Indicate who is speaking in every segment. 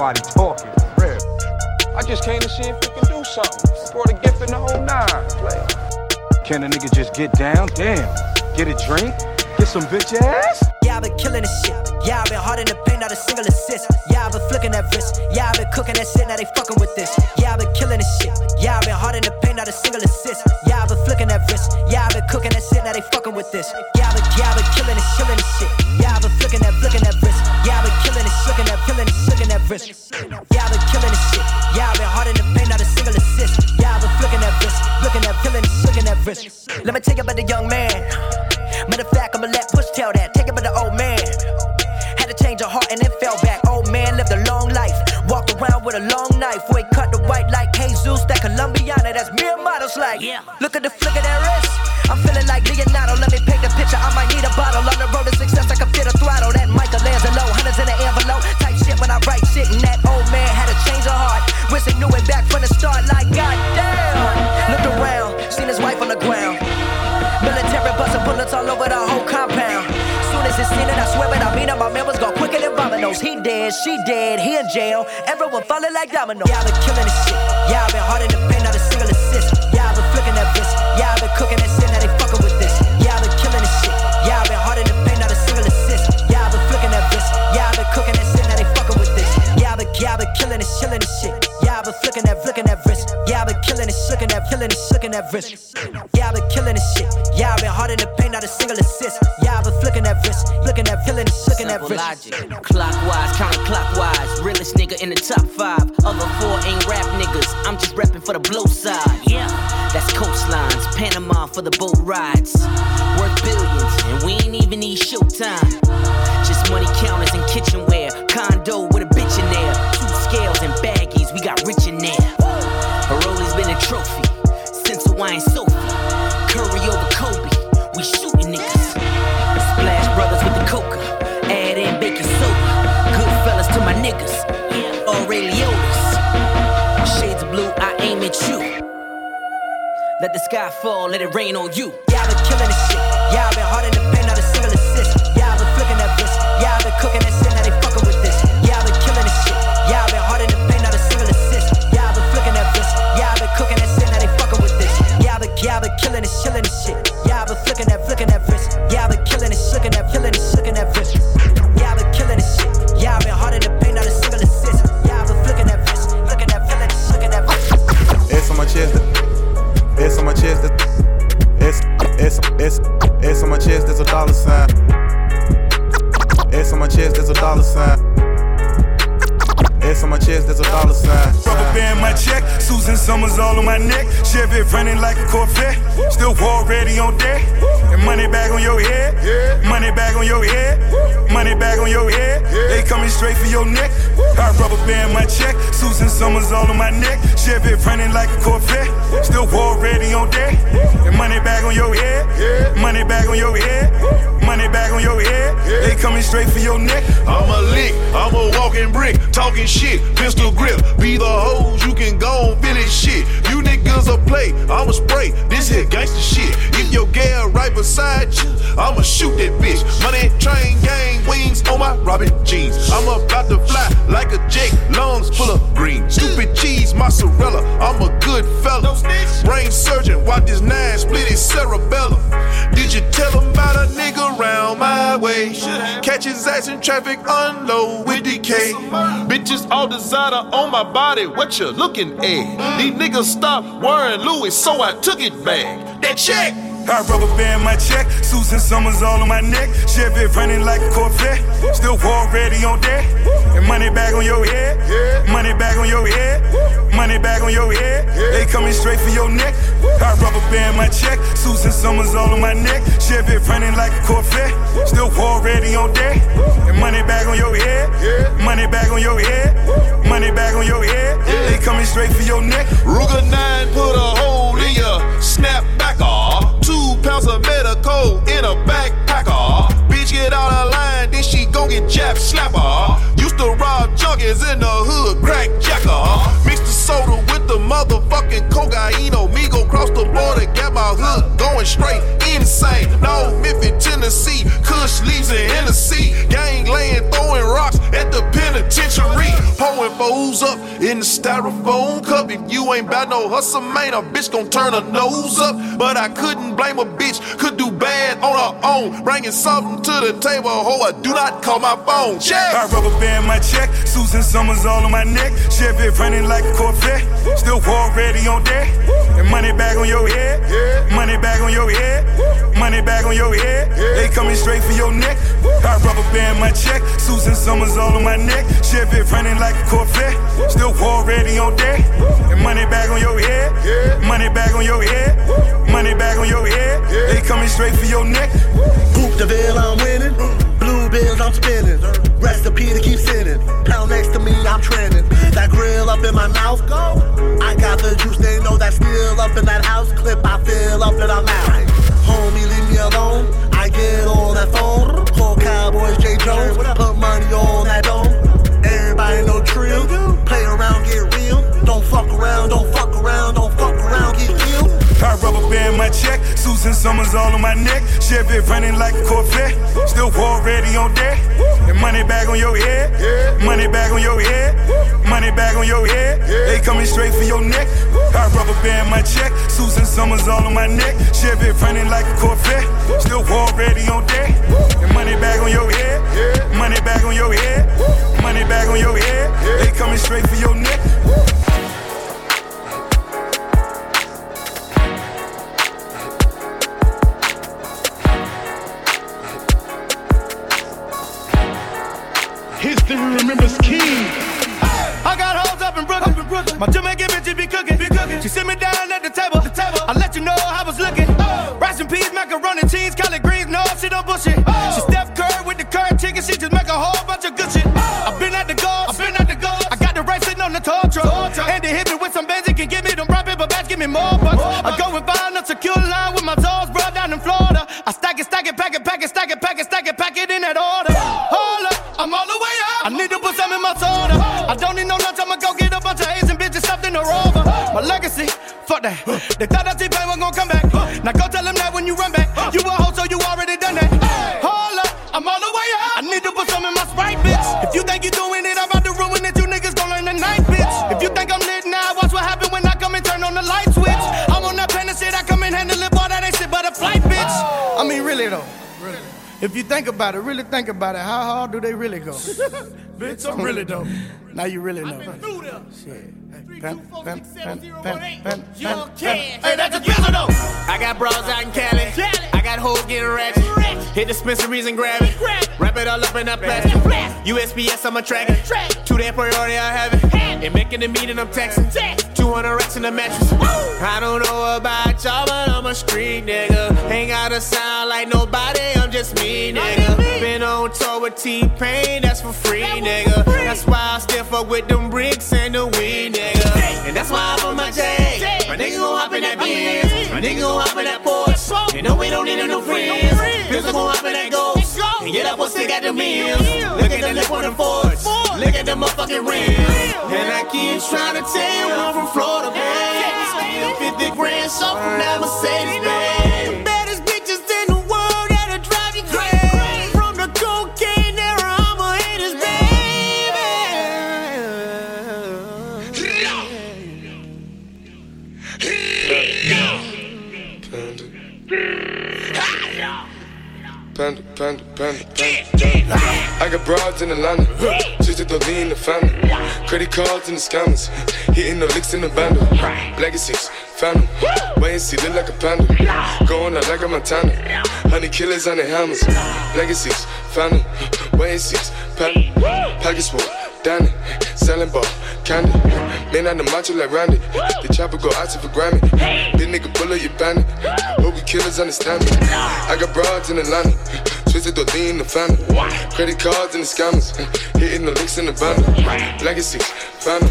Speaker 1: shit. Everybody talking. Real. I just came to see if we can do something. Brought a gift in the whole nine. Play. Can a nigga just get down? Damn. Get a drink? Get some bitch ass?
Speaker 2: Yeah, I been killing this shit. Yeah, I been hard in the paint, not a single assist. Yeah, I been flicking that wrist. Yeah, I been cooking that shit, now they fucking with this. Yeah, I been killing this shit. Yeah, I been hard in the paint, not a single assist. Yeah, I been flicking that wrist. Yeah, I been cooking that shit, now they fucking with this. Yeah, Dead, she dead, he in jail. Everyone falling like domino. I been killing this shit. I been hard in the paint, not a single assist. I been flicking that. Yeah, I been cooking that shit, now they fucking with this. I been killing this shit. I been hard in the paint, not a single assist. I been flicking that. Yeah, I been cooking that shit, now they fucking with this. I been, I been killing this, killing this shit. I been flicking that, flicking that wrist. I been killing this, flicking that, killing this, flicking that wrist. I been killing this shit. I been hard in the paint, not a single assist.
Speaker 3: Simple logic. Clockwise, counterclockwise. Realest nigga in the top five. Other four ain't rap niggas. I'm just rapping for the blow side. Yeah, that's coastlines. Panama for the boat rides. Worth billions, and we ain't even need showtime. Just money counters and kitchenware. Condo with a bitch in there. Two scales and baggies. We got rich in there. Her Rolly's been a trophy since Hawaiian Sophie. Curry over Kobe. We shooting niggas. Niggas. Aurelio's. Shades of blue, I aim at you. Let the sky fall, let it rain on you.
Speaker 2: Yeah, I been killing this shit. Yeah, I been hard in the paint, not a single assist. Yeah, I been flicking that. Yeah, I been cooking that shit,
Speaker 4: S on my chest. S S S S on my chest. There's a dollar sign. S on my chest. There's a dollar sign. S on my chest. There's a dollar sign.
Speaker 5: Rubber band my check, Susan Summers all on my neck. Chevy running like a Corvette. Still war ready on deck. And money back on your head. Money back on your head. Money back on your head. They coming straight for your neck. I rubber band my check, Susan Summers all on my neck. Chevy running like a Corvette. Still war ready on deck. And money back on your head. Money back on your head. Money back on your head. They coming straight for your neck.
Speaker 6: I'm a lick, I'm a walking brick, talking shit, pistol grip. Be the hoes, you can go feel it shit. You niggas a play, I'ma spray, this here gangsta shit. If your gal right beside you, I'ma shoot that bitch. Money, train, gang, wings on my Robin jeans. I'm about to fly like a Jake, lungs full of green. Stupid cheese, mozzarella, I'm a good fella. Brain surgeon, watch this nine split his cerebellum. Did you tell him about a nigga round my way? Catch his ass in traffic, unload with DK. Bitches all designer on my body, what you looking at? These niggas stopped wearing Louis, so I took it back. That check.
Speaker 5: I rubber band my check, Susan Summers all on my neck. Chevy running like a Corvette. Still war ready on deck. And money back on your head. Money back on your head. Money back on your head. They coming straight for your neck. I rubber band my check, Susan Summers all on my neck. Chevy running like a Corvette. Still war ready on deck. And money back on your head. Money back on your head. Money back on your head. They coming straight for your neck.
Speaker 6: Ruger 9 put a hole in your snapback off. Pounds of medical in a backpack. Bitch get out of line, then she gon' get jab slapper. Used to rob junkies in the hood, crack jacker. Mix the soda the motherfucking cocaine. Me go cross the border, got my hood going straight insane. No, Memphis, Tennessee, Kush leaves in Hennessy. Gang laying, throwing rocks at the penitentiary. Pouring foes up in the styrofoam cup. If you ain't about no hustle, man, a bitch gon' turn her nose up. But I couldn't blame a bitch, could do bad on her own. Bringing something to the table, ho, I do not call my phone. Check.
Speaker 5: I rubber band my check, Susan Summers all on my neck. Chevy running like a Corvette, still war ready on deck. And money back on your head, money back on your head, money back on your head. They coming straight for your neck. I rubber band my check, Susan Summers all on my neck. Chevy running like a Corvette, still war ready on deck. And money back on your head, money back on your head, money back on your head. They coming straight for your neck.
Speaker 7: Boop the bill, I'm winning. Blue bills, I'm spinning. Recipe to keep sinning. Pound next to me, I'm trending. That grill up in my mouth, go. I got the juice, they know that still up in that house clip. I fill up and I'm out. Homie, leave me alone.
Speaker 5: My check, Susan Summers all on my neck. Chevy running like a Corvette, still war ready on deck. And money back on your head, money back on your head, money back on your head. They coming straight for your neck. I rubber band my check, Susan Summers all on my neck. Chevy running like a Corvette, still war ready on deck. And money back on your head, money back on your head, money back on your head. They coming straight for your neck.
Speaker 8: Me down about it, really think about it, how hard do they really go? Bitch, I'm really dope. Now you really know. Shit. Hey, pen, pen, pen, pen, pen, pen, pen. Hey, that's a pistol though.
Speaker 9: I got bras out in Cali. I got hoes getting ratchet. Hit dispensaries and grab it. Wrap it all up in that plastic. USPS, I'm attracting. Two day priority, I have it. Making the meeting, I'm texting. 200 racks in the mattress. I don't know about y'all, but I'm a street nigga. Ain't got a sound like nobody, I'm just me, nigga. Been on tour with T-Pain, that's for free, nigga. That's why I still fuck with them bricks and the weed, nigga. And that's why I put my J. My nigga gon' hop in that Benz. My nigga gon' hop in that Porsche. You know we don't need no new friends. Pistol gon' hop in that Ghost. And get up or stick at the meals. Look at the lip on the Fords. Look at the motherfucking rims. And I keep trying to tell you I'm from Florida, man. Still 50 grand, so from that Mercedes, man.
Speaker 10: Panda, panda, panda, panda, I got broads in Atlanta, just to lean in the family. Credit cards in the scammers, hitting the licks in the bundle. Legacies, 'em. Wait and see, look like a panda. Going out like a Montana. Honey killers on the hammers. Legacies, 'em. Wait and see, panda. Package full, down it. Selling ball, candy. Man on the macho like Randy. The chopper go out for Grammy. This nigga bullet, you bandit. Hope you killers understand me. I got broads in Atlanta. Twisted the lean in the family. Credit cards and the scammers. Hitting the licks in the. Legacies, found 'em.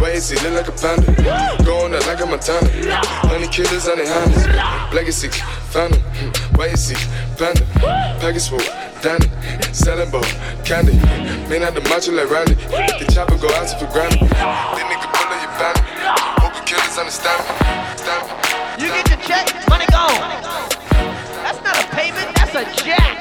Speaker 10: Wait and see, look like a panda. Going out like a Montana. Honey killers on the hammers. Legacy, 'em. Wait and see, panda. Package full, Danny. Selling ball, candy. Man out the macho like Randy. The chopper go out for Grammy. This nigga bullet, you bandit. Hope you killers. Understand me.
Speaker 8: You can
Speaker 11: check, money gone. That's not a payment, that's a jack.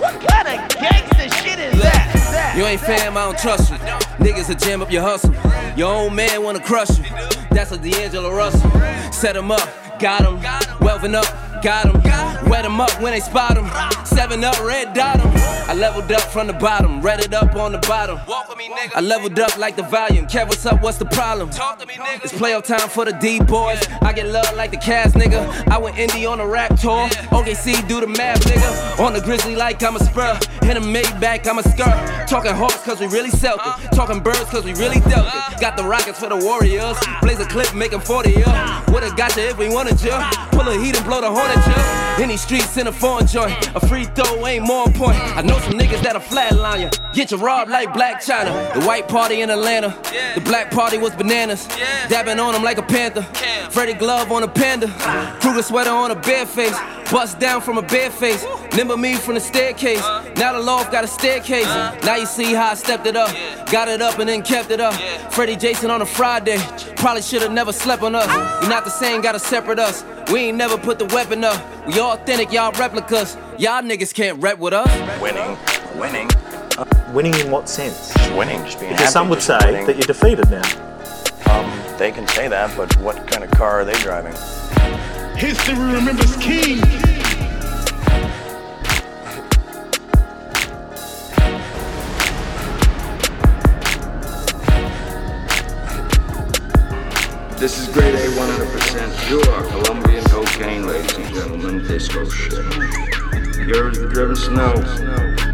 Speaker 11: What kind of gangster shit is that?
Speaker 12: You ain't fam, I don't trust you. Niggas will jam up your hustle. Your own man wanna crush you. That's a D'Angelo Russell. Set him up, got him. Welving up, got him. Wet him up when they spot him. Seven up, red dot him. I leveled up from the bottom, read it up on the bottom. Walk with me, nigga. I leveled up like the volume. Kev, what's up? What's the problem? Talk to me, nigga. It's playoff time for the D boys. I get love like the Cavs, nigga. I went indie on a rap tour. OKC, do the math, nigga. On the Grizzly like I'm a spur. In a Maybach, I'm a skirt. Talking hawks cause we really selt it. Uh. Talking birds cause we really dealt it. Uh. Got the rockets for the Warriors. Blaze a clip, making 40 up. Would've got you if we wanted you. Pull a heat and blow the hornet you. Any streets in a foreign joint. A free throw ain't more important. I know some niggas that'll flatline you. Get you robbed like Blac Chyna. The white party in Atlanta. The black party was bananas. Dabbing on them like a panther. Freddie Glove on a panda. Krueger sweater on a bare face. Bust down from a bare face. Nimble me from the staircase. Now the loft got a staircase. Now you see how I stepped it up. Got it up and then kept it up. Freddie Jason on a Friday. Probably should've never slept on us. We not the same, gotta separate us. We ain't never put the weapon up. We all authentic, y'all replicas. Y'all niggas can't rep with us.
Speaker 13: Winning. Winning.
Speaker 14: Uh, winning in what sense?
Speaker 13: Just winning. Just being
Speaker 14: Because
Speaker 13: happy.
Speaker 14: some would
Speaker 13: just
Speaker 14: say
Speaker 13: winning.
Speaker 14: that you're defeated now.
Speaker 13: Um, they can say that, but what kind of car are they driving?
Speaker 6: History remembers King.
Speaker 15: This is grade A 100% pure Colombian cocaine, ladies and gentlemen. Disco shit. Is the driven snow.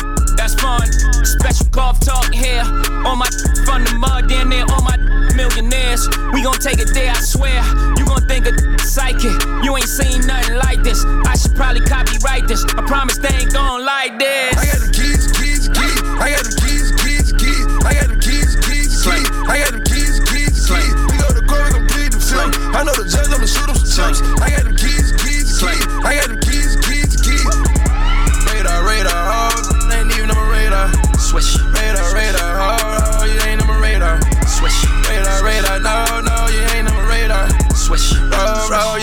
Speaker 12: Fun. Special golf talk here. On my from the mud, down there, on my millionaires. We gon' take it there, I swear. You gon' think a psychic. You ain't seen nothing like this. I should probably copyright this. I promise they ain't gon' like this.
Speaker 16: I got the keys, keys, keys. I got the keys, keys, keys. I got the keys, keys, keys. I got the keys, keys, keys. We go to court, we gon' plead the fifth. I know the judge, I'ma shoot him some chips. I got the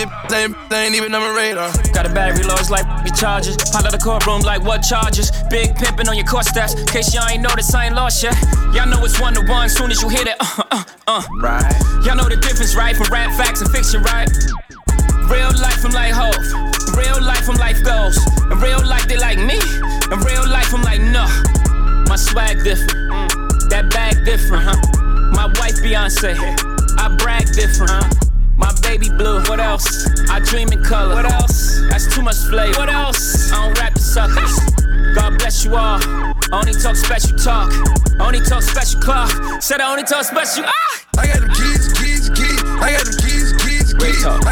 Speaker 16: Oh, you ain't, ain't even on my radar.
Speaker 12: Got a battery large like your charges. Pop out the courtroom like what charges? Big pimpin' on your court stats. Case y'all ain't noticed, I ain't lost yet. Y'all know it's one to one. Soon as you hit it, uh, uh, uh.
Speaker 16: Right.
Speaker 12: Y'all know the difference, right? From rap facts and fiction, right? Real life, I'm like Hov. Real life, I'm life goals. In real life, they like me. In real life, I'm like, no. My swag different. That bag different, huh? My wife, Beyonce. I brag different, huh? My baby blue. What else? I dream in color. What else? That's too much flavor. What else? I don't rap the suckers. God bless you all. I only talk special talk. I only talk special clock. Said I only talk special. Ah!
Speaker 16: I got them keys, keys, keys. I got them keys, keys, keys. I got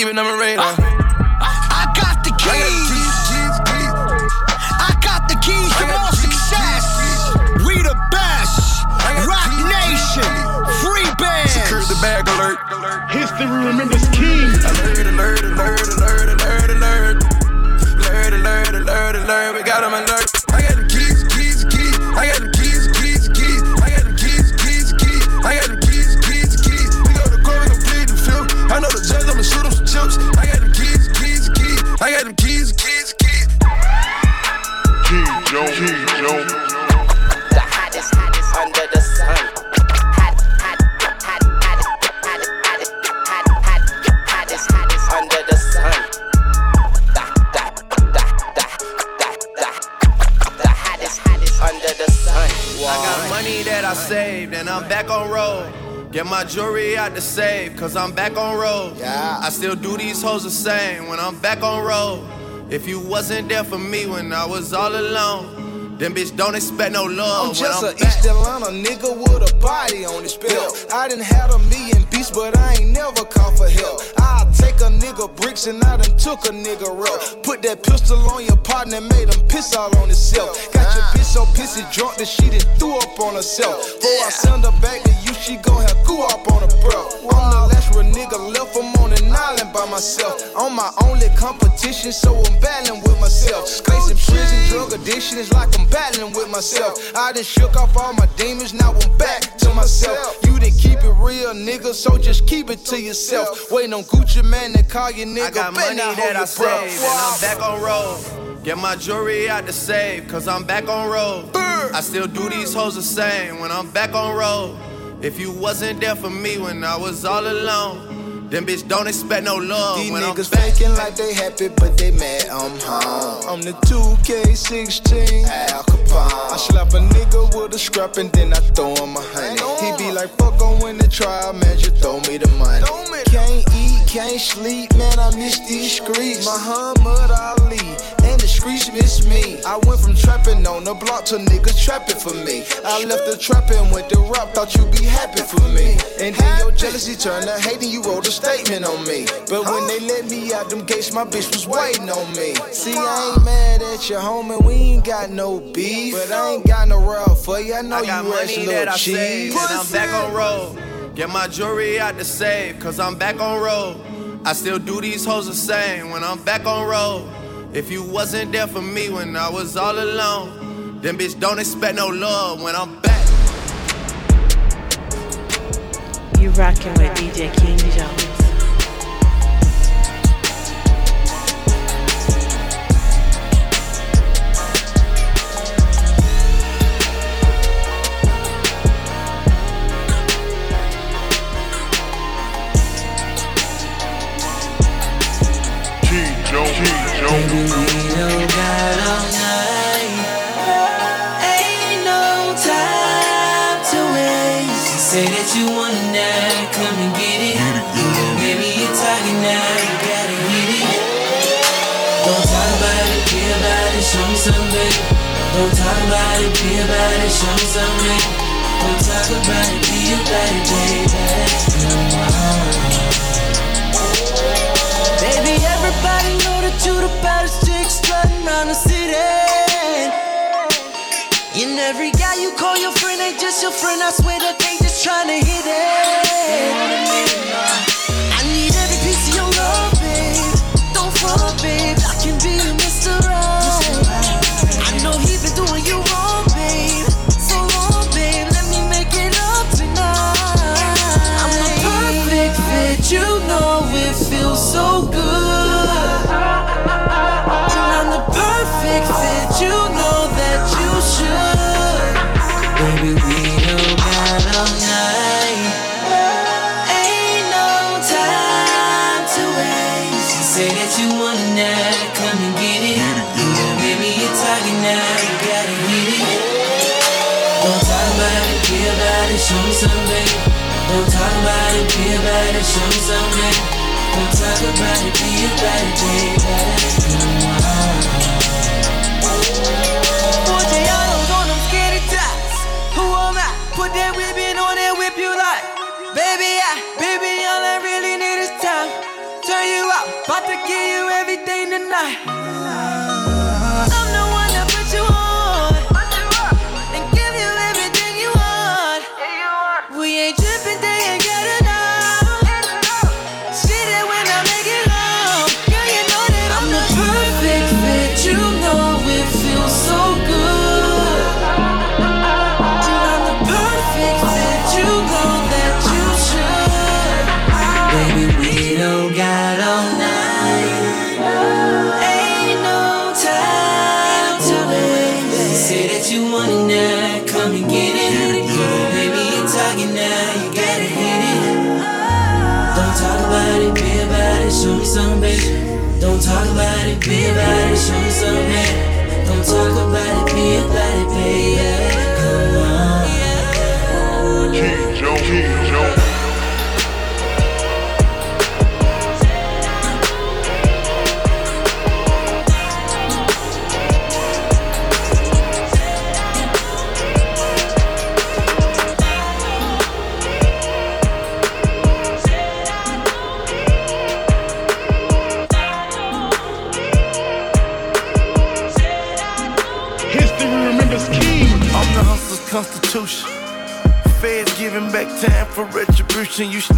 Speaker 16: even on my radar.
Speaker 17: Out the safe, cause I'm back on road. Yeah. I still do these hoes the same when I'm back on road. If you wasn't there for me when I was all alone, then bitch don't expect no love.
Speaker 18: I'm just
Speaker 17: I'm
Speaker 18: a
Speaker 17: back.
Speaker 18: East Atlanta nigga with a body on his belt. I done had a million beats, but I ain't never called for help. Nigga bricks and I done took a nigga rope. Put that pistol on your partner and made him piss all on himself. Got your bitch so pissy drunk that she done threw up on herself. Before I send her back to you, she gon' have goo up on her bro. I'm the last real nigga left, I'm on an island by myself. I'm my only competition, so I'm battling with myself. Facing prison, drug addiction is like I'm battling with myself. I done shook off all my demons, now I'm back to myself. You didn't keep it real, nigga, so just keep it to yourself. Waiting on Gucci Mane to call you nigga.
Speaker 17: I got money that I
Speaker 18: hold your breath.
Speaker 17: saved and I'm back on road. Get my jewelry out to safe, cause I'm back on road. I still do these hoes the same when I'm back on road. If you wasn't there for me when I was all alone, then bitch don't expect no love
Speaker 18: These
Speaker 17: when
Speaker 18: niggas
Speaker 17: I'm back.
Speaker 18: faking like they happy, but they mad I'm home. I'm the 2K16 Al Capone. I slap a nigga with a scrap and then I throw him a honey. He be like, fuck on when the trial, man, just throw me the money. Can't eat, can't sleep, man, I miss these streets. Muhammad Ali, and the streets miss me. I went from trapping on the block to niggas trapping for me. I left the trap and went to rap, thought you'd be happy for me. And then your jealousy turned to hate and you wrote a statement on me. But when they let me out them gates, my bitch was waiting on me. See, I ain't mad at you, homie, we ain't got no beef. But I ain't got no rub for you, I know
Speaker 17: I got
Speaker 18: you rest
Speaker 17: money that I
Speaker 18: cheese.
Speaker 17: saved and I'm back on road. Get my jewelry out the safe, cause I'm back on road. I still do these hoes the same when I'm back on road. If you wasn't there for me when I was all alone, then bitch don't expect no love when I'm back.
Speaker 19: You rockin' with DJ King Jones.
Speaker 20: Say that you want it now, come and get it. Baby, you're talking now, you gotta hit it. Don't talk about it, be about it, show me some, baby. Don't talk about it, be about it, show me some, baby. Don't talk about it, be about it, baby. Baby, everybody know that you the baddest chick strutting around the city. And every guy you call your friend ain't just your friend. I swear that they just trying to hit it. I need every piece of your love, babe. Don't fall, babe.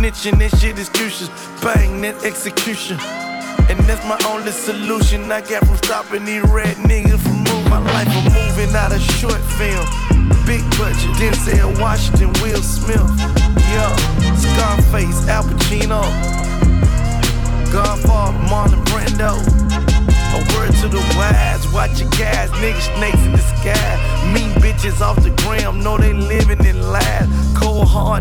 Speaker 21: Snitching, that shit is excuses. Bang, that execution. And that's my only solution I got from stopping these red niggas from moving my life. I'm moving out of short film. Big budget, Denzel Washington, Will Smith. Yeah, Scarface, Al Pacino. Godfather, Marlon Brando. A word to the wise, watch your guys, niggas snakes in the sky. Mean bitches off the gram, know they living in lies.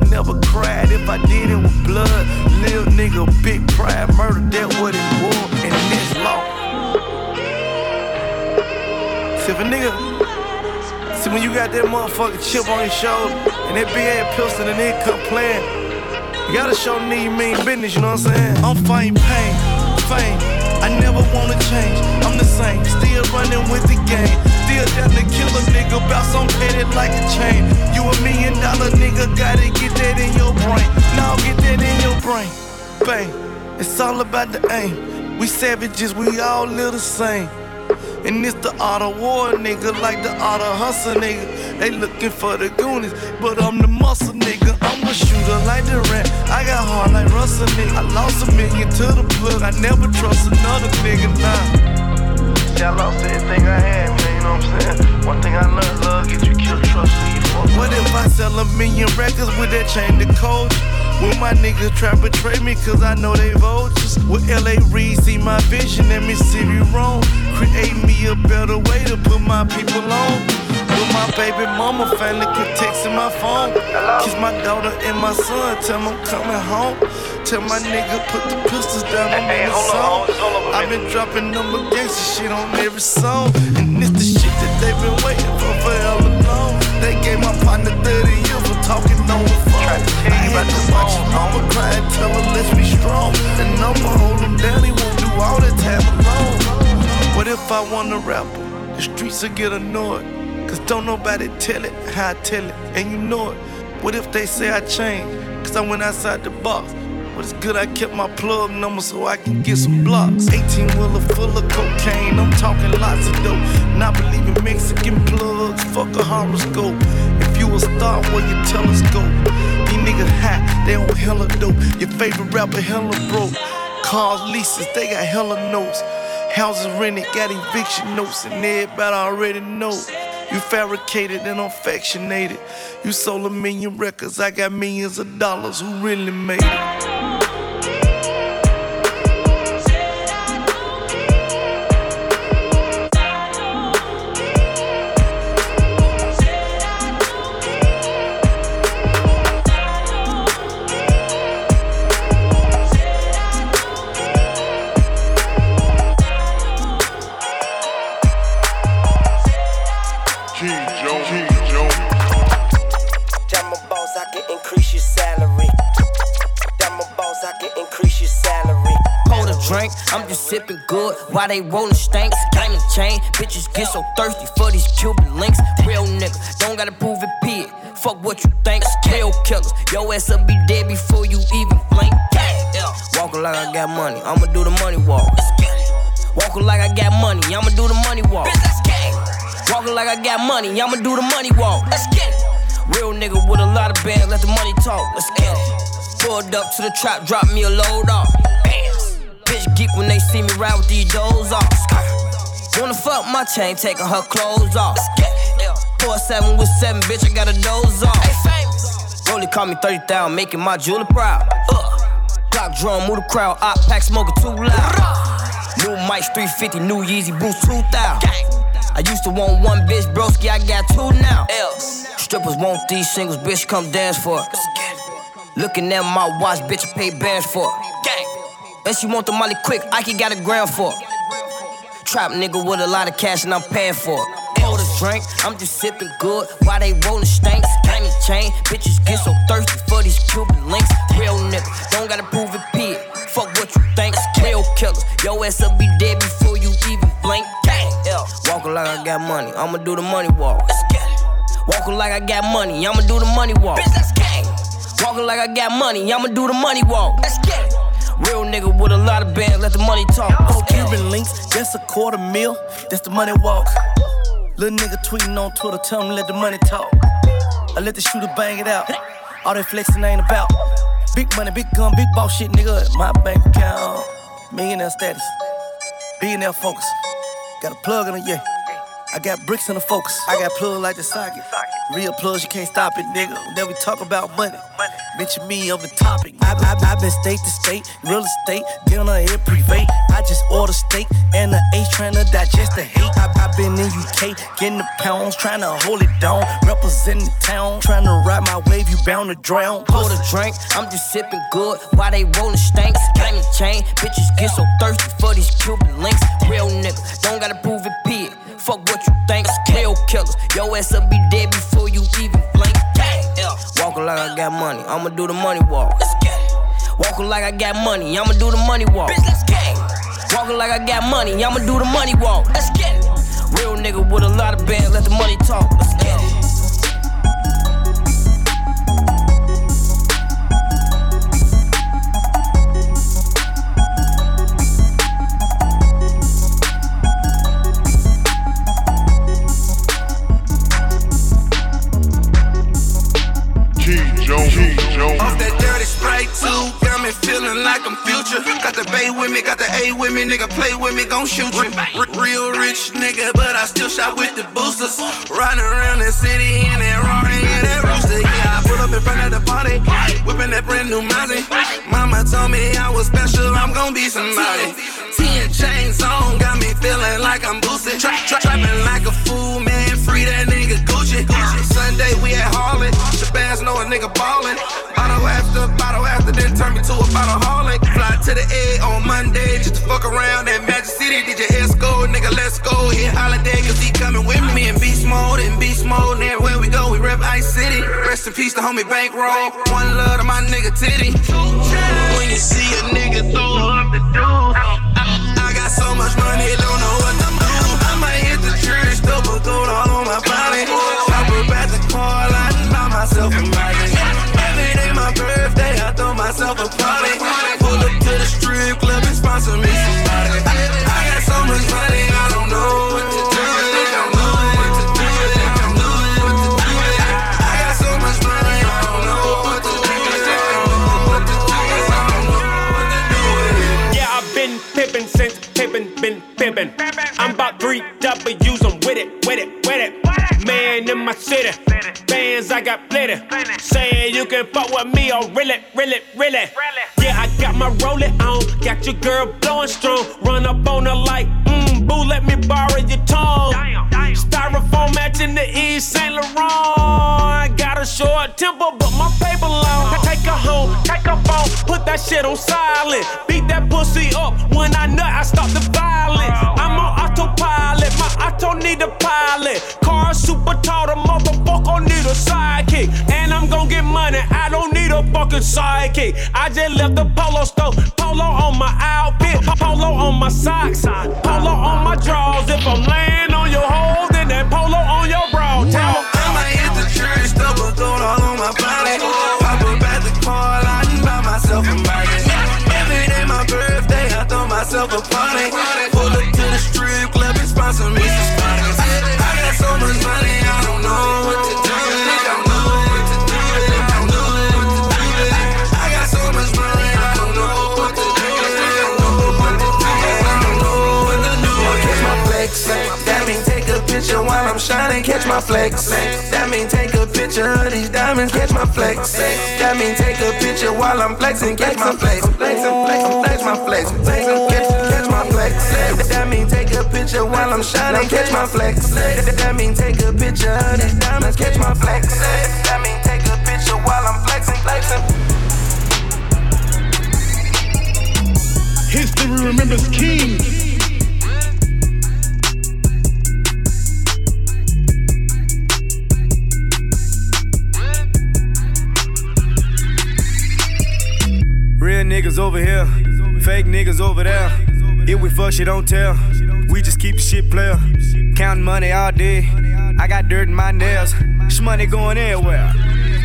Speaker 21: Never cried. If I did it with blood, little nigga, big pride, murder, that what it was, and this law. See if a nigga, see when you got that motherfucking chip on your shoulder, and that big ass pistol, and it come playing. You gotta show me you mean business, you know what I'm saying? I'm fighting pain, fame. I never wanna change. I'm the same, still running with the game. Still down to kill a nigga, bounce on petty like a chain. You a million dollar nigga, gotta get that in your brain. Now get that in your brain. Bang, it's all about the aim. We savages, we all live the same. And it's the art of war, nigga, like the art of hustle, nigga. They looking for the goonies, but I'm the muscle, nigga. I'm a shooter like the rat. I got heart like Russell, nigga. I lost a million to the plug. I never trust another nigga, nah. I lost everything I had, man, you know what I'm saying? One thing I learned, love you killed, trust me. What if I sell a million records with that chain to coach? Will my niggas try to betray me cause I know they vultures? Will LA Reid see my vision and Mississippi wrong? Create me a better way to put my people on. My baby mama finally keep texting my phone? Kiss my daughter and my son, tell them I'm coming home. Tell my nigga put the pistols down on every song. I've been dropping number gangsta shit on every song. And it's the shit that they've been waiting for for hella long. They gave my partner 30 years for talking on the phone. I had to watch his mama cry and tell her let's be strong. And I'ma hold him down, he won't do all that time alone. What if I want a rapper? The streets will get annoyed. Cause don't nobody tell it how I tell it, and you know it. What if they say I changed? Cause I went outside the box. But it's good I kept my plug number so I can get some blocks. 18 wheeler full of cocaine, I'm talking lots of dope. Not believing Mexican plugs, fuck a horoscope. If you a star, where your telescope? These niggas hot, they on hella dope. Your favorite rapper hella broke. Cars, leases, they got hella notes. Houses rented, got eviction notes, and everybody already know. You fabricated and affectionated. You sold a million records, I got millions of dollars. Who really made it?
Speaker 22: Good while they rolling stanks. Game and chain, bitches get so thirsty for these Cuban links. Real nigga, don't gotta prove it, pig. Fuck what you think. Kill killers, your ass will be dead before you even blink. Walking like I got money, I'ma do the money walk. Walking like I got money, I'ma do the money walk. Walking like I got money, I'ma do the money walk. Let's get it. Real nigga with a lot of bands, let the money talk. Let's get it. Pulled up to the trap, drop me a load off. Bitch geek when they see me ride with these doors off. Wanna fuck my chain, taking her clothes off. Four seven with seven, bitch, I got a doze off. Rolly call me 30,000, making my jeweler proud. Uh, Block drum, move the crowd, op pack smoking too loud. New mics 350, new Yeezy boots 2000. I used to want one bitch, broski, I got two now. Strippers want these singles, bitch, come dance for it. Looking at my watch, bitch, pay bands for it. And she want the money quick, I can got a gram for. it. Trap nigga with a lot of cash and I'm paying for it. Pour the drink, I'm just sipping good while they rolling stanks. Diamond chain, bitches get so thirsty for these Cuban links. Real nigga, don't gotta prove it, P. Fuck what you think, real killers. Yo ass will be dead before you even blink. Yeah. Walking like I got money, I'ma do the money walk. Walking like I got money, I'ma do the money walk. Walking like I got money, I'ma do the money walk. Real nigga with a lot of bands, let the money talk.
Speaker 21: Oh, Cuban links, just a quarter mil, that's the money walk. Little nigga tweeting on Twitter, tell him let the money talk. I let the shooter bang it out. All that flexing ain't about. Big money, big gun, big boss shit, nigga. My bank account, millionaire status, billionaire focus. Got a plug in the yeah. I got bricks in the focus. I got plug like the socket. Real plugs, you can't stop it, nigga. Then we talk about money. Mention me on the topic. I, I, I been state to state, real estate, dinner here private. I just order steak and the H trying to digest the hate. I, I been in UK, getting the pounds, trying to hold it down. Representing the town, trying to ride my wave, you bound to drown.
Speaker 22: Pour the drink, I'm just sipping good while they rolling stanks. Diamond chain, bitches get so thirsty for these Cuban links. Real nigga, don't gotta prove it, P. Fuck what you think, real killers. Yo ass will be dead before you even blink. Walking like I got money, I'ma do the money walk. Walking like I got money, I'ma do the money walk. Walking like I got money, I'ma do the money walk. Let's get it. Real nigga with a lot of bands, let the money talk. Let's get it.
Speaker 23: Got the Bay with me, got the A with me, nigga play with me, gon' shoot you. Real rich nigga, but I still shot with the boosters. Riding around the city in that Rari and that rooster. Yeah, I pull up in front of the party, whipping that brand new Mazzy. Mama told me I was special, I'm gon' be somebody. Got me feeling like I'm boosted. Tra- tra- trapping like a fool, man, free that nigga Gucci. Sunday we at the bands know a nigga ballin'. Bottle after bottle after, then turn me to a bottle holic. Fly to the A on Monday just to fuck around at Magic City. DJ Esco, nigga, let's go. Hit holiday, cause he coming with me in beast mode, in beast mode. And everywhere we go, we rep Ice City. Rest in peace to homie Bankroll. One love to my nigga Titty. When you see a nigga throw up the so much money, don't know what to do. I might hit the church, double gold all on my body. Chop up at the car and buy myself a body. Every day my birthday, I throw myself a party. Pull up to the strip club and sponsor me somebody.
Speaker 24: Been. I'm about three W's, I'm with it, with it, with it. Man in my city, bands I got plenty. Saying you can fuck with me, oh really, really, really. Yeah, I got my rollin' on, got your girl blowing strong. Run up on her like, mmm, boo, let me borrow your tongue. Styrofoam matching the Yves Saint Laurent. Got a short temper, but my paper long. Take her home, take her put that shit on silent. Beat that pussy up when I nut, I stop the violence. I'm on autopilot, my auto need a pilot. Car super tall, the motherfucker need a sidekick. And I'm gon' get money, I don't need a fucking sidekick. I just left the polo store, polo on my outfit, polo on my socks, polo on my drawers. If I'm laying on your hole, then that polo on your bra. Tell
Speaker 23: I hit the church, double gold all on my body. Myself a party. Pull up to the strip club and sponsor me some spiders. I got so much money, I don't know what to do with it. Don't know what to do with it. I don't know what to do. I got so much money, I don't know what to do with it. Don't know what to do. I don't know what to do. Catch my flex. That mean take a picture while I'm shining. Catch my flex. That mean take a picture of these diamonds. Catch my flex. That mean take a picture while I'm flexing. Catch my flex. Flexing, flexing, flex my flex. Flexing, catch, catch my flex. That mean take a picture while I'm shining. Catch my flex. That mean take a picture of these diamonds. Catch my flex. That mean take a picture while I'm flexing, flexing.
Speaker 25: History remembers King.
Speaker 26: Real niggas over here, fake niggas over there. If we fuck shit, don't tell. We just keep the shit player. Counting money all day. I got dirt in my nails. This money going everywhere.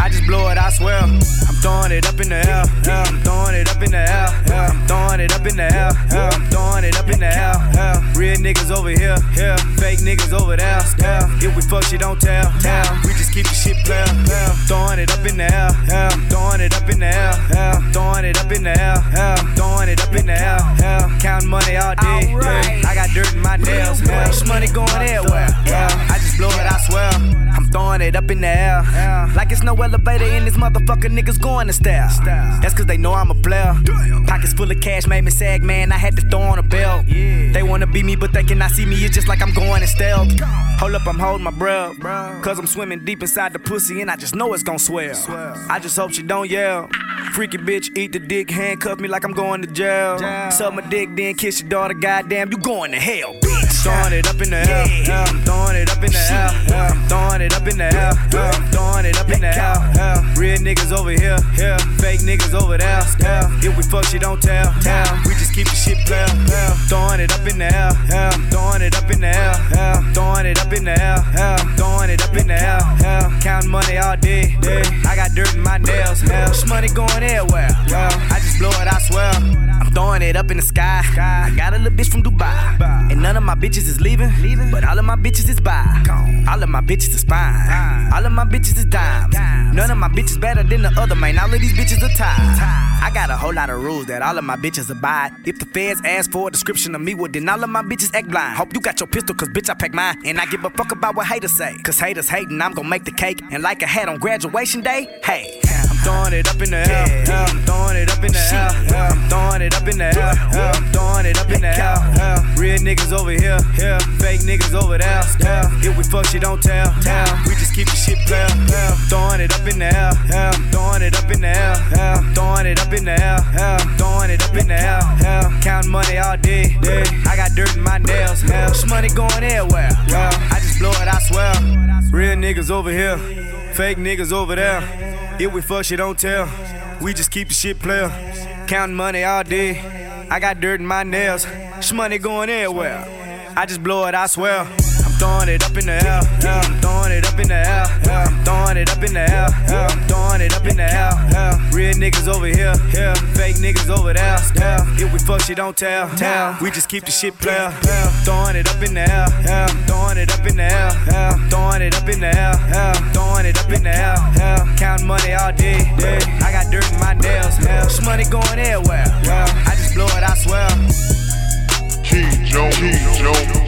Speaker 26: I just blow it, I swear. I'm throwing it up in the air. Yeah. I'm throwing it up in the air. Yeah. I'm throwing it up in the air. Yeah. I'm throwing it up in the air. Yeah. Real niggas over here. Yeah. Fake niggas over there. Yeah. If we fuck shit, don't tell. Yeah. We just keep the shit player. Yeah. Throwing it up in the air. Yeah. I'm throwing it up in the air. Yeah. I'm throwing it up in the air. Yeah. It up in the air. Yeah. Counting money all day. Yeah. I got dirt in my nails. This money going everywhere. Yeah. I just blow it, I swear. Throwing it up in the air. Like it's no elevator in this motherfucker, niggas going to style. That's cause they know I'm a player. Pockets full of cash made me sag, man. I had to throw on a belt. They wanna be me, but they cannot see me. It's just like I'm going in stealth. Hold up, I'm holding my breath. Cause I'm swimming deep inside the pussy and I just know it's gon' swell. I just hope she don't yell. Freaky bitch, eat the dick, handcuff me like I'm going to jail. Suck my dick, then kiss your daughter, goddamn, you going to hell, bitch. Throwing it up in the air, yeah. I'm throwing it up in the air. I'm throwing it up in the air. I'm throwing it up in the air. Real niggas over here, yeah. Fake niggas over there, yeah. If we fuck shit, don't tell, yeah. We just keep the shit player. Throwing it up in the air. I'm throwing it up in the air. I'm throwing it up in the air. I'm throwing it up in the air. Counting money all day, day. I got dirt in my nails. This money going everywhere. I just blow it, I swear. I'm throwing it up in the sky. I got a little bitch from Dubai. And none of my bitches is leaving. But all of my bitches is by. All of my bitches is fine. All of my bitches is dimes. None of my bitches better than the other, man. All of these bitches are tied. I got a whole lot of rules that all of my bitches abide. If the feds ask for a description of me, well, then all of my bitches act blind. Hope you got your pistol, cause bitch, I pack mine. And I give a fuck about what haters say. Cause haters hating, I'm gonna make the cake. And like I had on graduation day, hey, throwing it up in the air. I'm throwing it up in the air. I'm throwing it up in the air. I'm throwing it up in the air. Real niggas over here. Fake niggas over there. If we fuck shit, don't tell. We just keep the shit player. Throwing it up in the air. I'm throwing it up in the air. I'm throwing it up in the air. I'm throwing it up in the air. Counting money all day. day. I got dirt in my nails. This money going everywhere. I just blow it, I swear. Real niggas over here. Fake niggas over there. If we fuck shit, don't tell. We just keep the shit player. Counting money all day. I got dirt in my nails. This money going everywhere. I just blow it, I swear. Throwing it up in the air. I'm throwing it up in the air. I'm throwing it up in the air. I'm throwing it up in the air. Real niggas over here. Fake niggas over there. If we fuck shit, don't tell. We just keep the shit player. Throwing it up in the air. I'm throwing it up in the air. I'm throwing it up in the air. I'm throwing it up in the air. Counting money all day. I got dirt in my nails. This money going everywhere. I just blow it, I swear.
Speaker 25: King Jones. King Jones.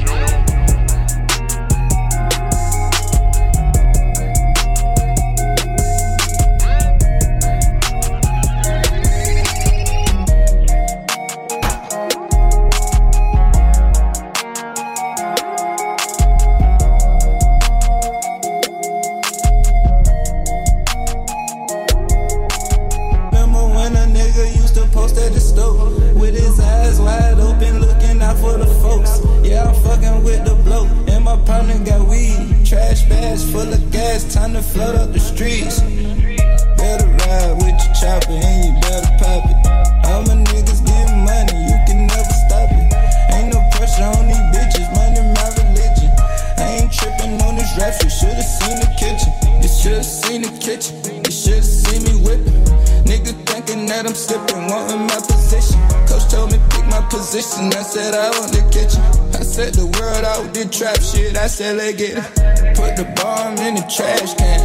Speaker 27: Get it. Put the bomb in the trash can.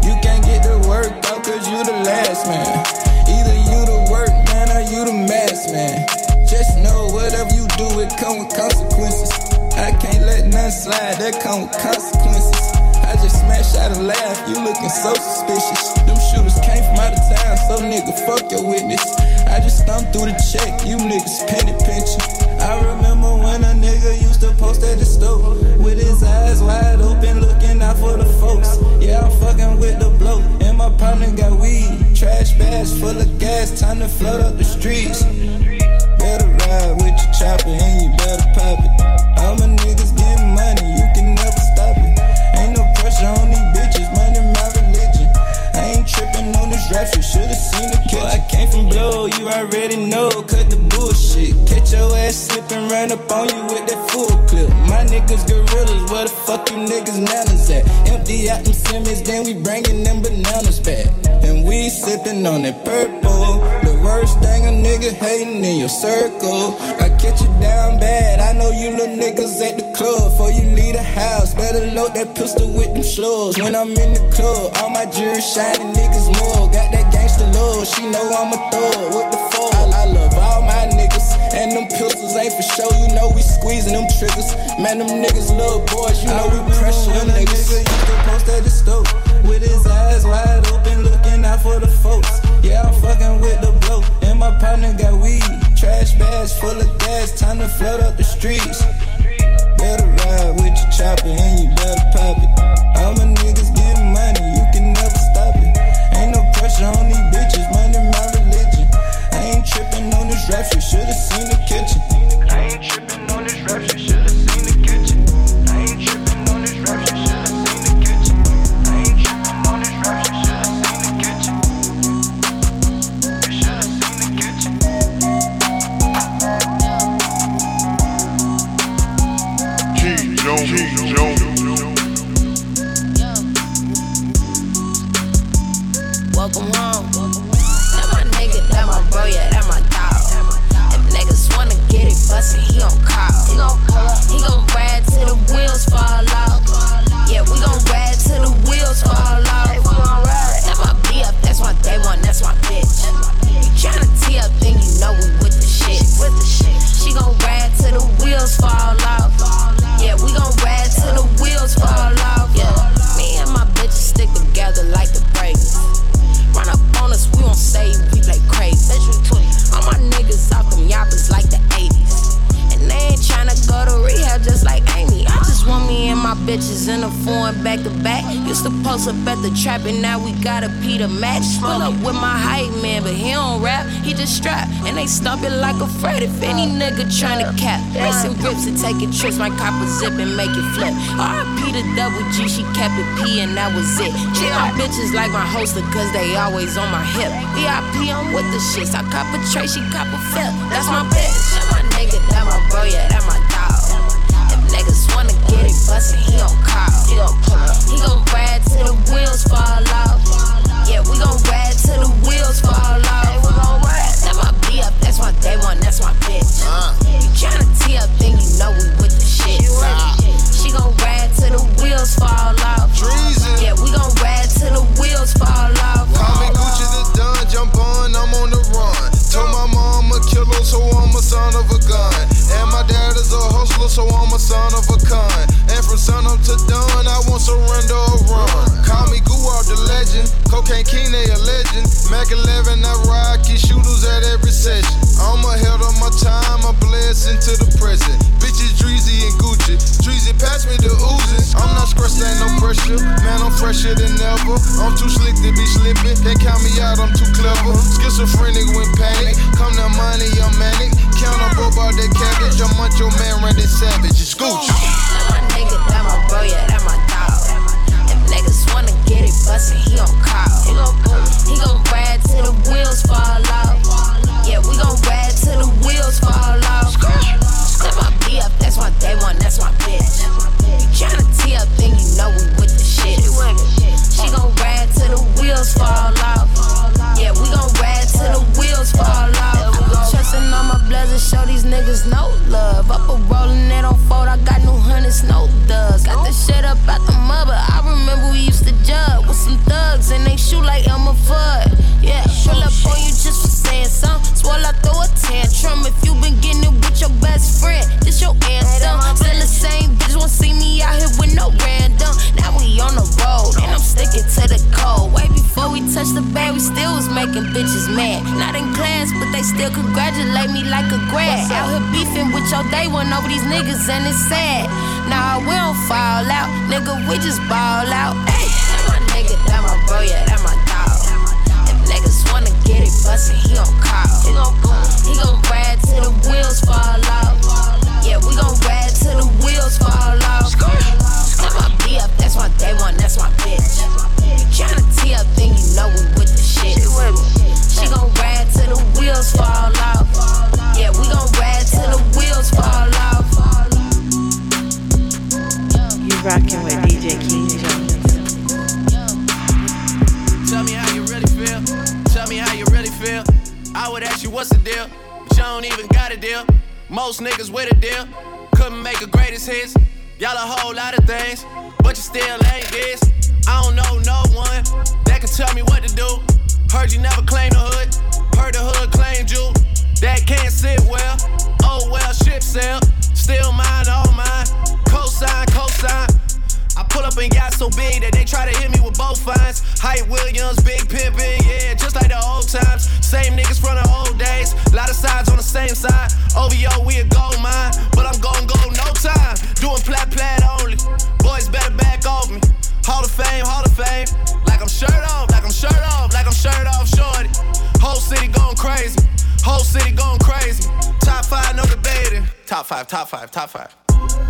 Speaker 27: You can't get the work out cause you the last man. Either you the work man or you the mass man. Just know whatever you do, it come with consequences. I can't let none slide, that come with consequences. I just smash out a laugh, you looking so suspicious. Them shooters came from out of town, so nigga, fuck your witness. I just thumbed through the check, of gas, time to flood up the streets. Better ride with your chopper and you better pop it. Rap shit, should've seen the kid. I came from blow, you already know, cut the bullshit. Catch your ass slipping, run up on you with that full clip. My niggas gorillas, where the fuck you niggas nanas at? Empty out them Simmons, then we bringing them bananas back. And we sipping on that purple. The worst thing a nigga hating in your circle. I catch you down bad, I know you little niggas at the club. Before you leave the house, better load that pistol with them slugs. When I'm in the club, all my jewelry shining, niggas more. Got that gangster love, she know I'm a thug. What the fuck? I, I love all my niggas, and them pistols ain't for show. You know we squeezing them triggers. Man, them niggas little boys, you know we pressure them niggas. Nigga used to post at the stove with his eyes wide open, looking out for the folks. Yeah, I'm fucking with the blow, and my partner got weed. Trash bags full of gas, time to flood up the streets. Better ride with your chopper and you better pop it. All my niggas getting money, you can never stop it. Ain't no pressure on these bitches, money my religion. I ain't tripping on this rap shit, should've seen the kitchen. I ain't tripping on this rap shit,
Speaker 28: wheels fall and now we got a Peter match. Pull up with my hype man, but he don't rap, he just strap. And they stomp it like a fret if any nigga tryna cap. Racing grips and taking trips, my cop a zip and make it flip. RP to double G, she kept it P and that was it. Treat my bitches like my hoster, cause they always on my hip. VIP, I'm with the shits. I cop a tray, she cop a flip. That's my bitch. That my nigga, that my bro, yeah, that get it bustin', he gon' call. He gon' pull up. He gon' ride till the wheels fall off. Yeah, we gon' ride till the wheels fall off. That my BF, that's my day one, that's my bitch. Uh. You tryna tee up, then you know we with the shit. She gon' ride till the wheels fall off. Yeah, we gon' ride till the wheels fall off.
Speaker 18: So I'm a son of a con. And from sun up to dawn, I won't surrender Cocaine King, they a legend. Mac 11, I rock, keep shooters at every session. I'm ahead of my time, a blessing to the present. Bitches Dreezy and Gucci, Dreezy pass me the oozes. I'm not stressed, ain't no pressure. Man, I'm fresher than ever. I'm too slick to be slipping. Can't count me out, I'm too clever. Schizophrenic when panic. Come to money, I'm manic. Countable about that cabbage. I'm Macho Man, Randy Savage. It's Gucci.
Speaker 28: That my nigga, that my bro, yeah, that my niggas wanna get it bustin', he gon' call. He gon'. He gon' ride till the wheels fall off. Yeah, we gon' ride till the wheels fall off. That my BF, that's my day one, that's my bitch. You tryna tee up, then you know we with the shit. She gon' ride till the wheels fall off. Yeah, we gon' ride till the wheels fall off. I be trusting all my blessings, show these niggas no love. Up a rollin' it on fold, I got new hundreds, no duds. Got the shit up out the mother. Jug with some thugs and they shoot like Elmer Fudd. Yeah, pull up on you just for saying something. Swell, I throw a tantrum if you been getting it with your best friend. This your anthem. Still the same bitch won't see me out here with no random. Now we on the road and I'm sticking to the code. Way before we touched the bag, we still was making bitches mad. Not in class, but they still congratulate me like a grad. Out here beefing with your day one over these niggas and it's sad. Nah, we don't fall out, nigga, we just ball out. Hey, bro, yeah, that my dog. If niggas wanna get it bustin', he gon' call. He gon' boom, he gon' ride till the
Speaker 17: wheels fall off. Yeah, we gon' ride till the wheels
Speaker 28: fall off. That's my B up, that's my day one, that's my bitch.
Speaker 17: You tryna tee up, what's the deal, but you don't even got a deal. Most niggas with a deal couldn't make a greatest hits. Y'all a whole lot of things, but you still ain't this. I don't know no one that can tell me what to do. Heard you never claimed the hood, heard the hood claimed you. That can't sit well. Oh well, ship sell. Still mine, all mine. Cosign, cosign. I pull up and got so big that they try to hit me with both fines. Hype Williams, big pimpin', yeah, just like the old times. Same niggas from the old days. Lot of sides on the same side. OVO, we a gold mine, but I'm gon' go no time. Doing plat plat only. Boys better back off me. Hall of Fame, Hall of Fame. Like I'm shirt off, like I'm shirt off, like I'm shirt off, shorty. Whole city going crazy. Whole city going crazy. Top five, no debating. Top five, top five, top five.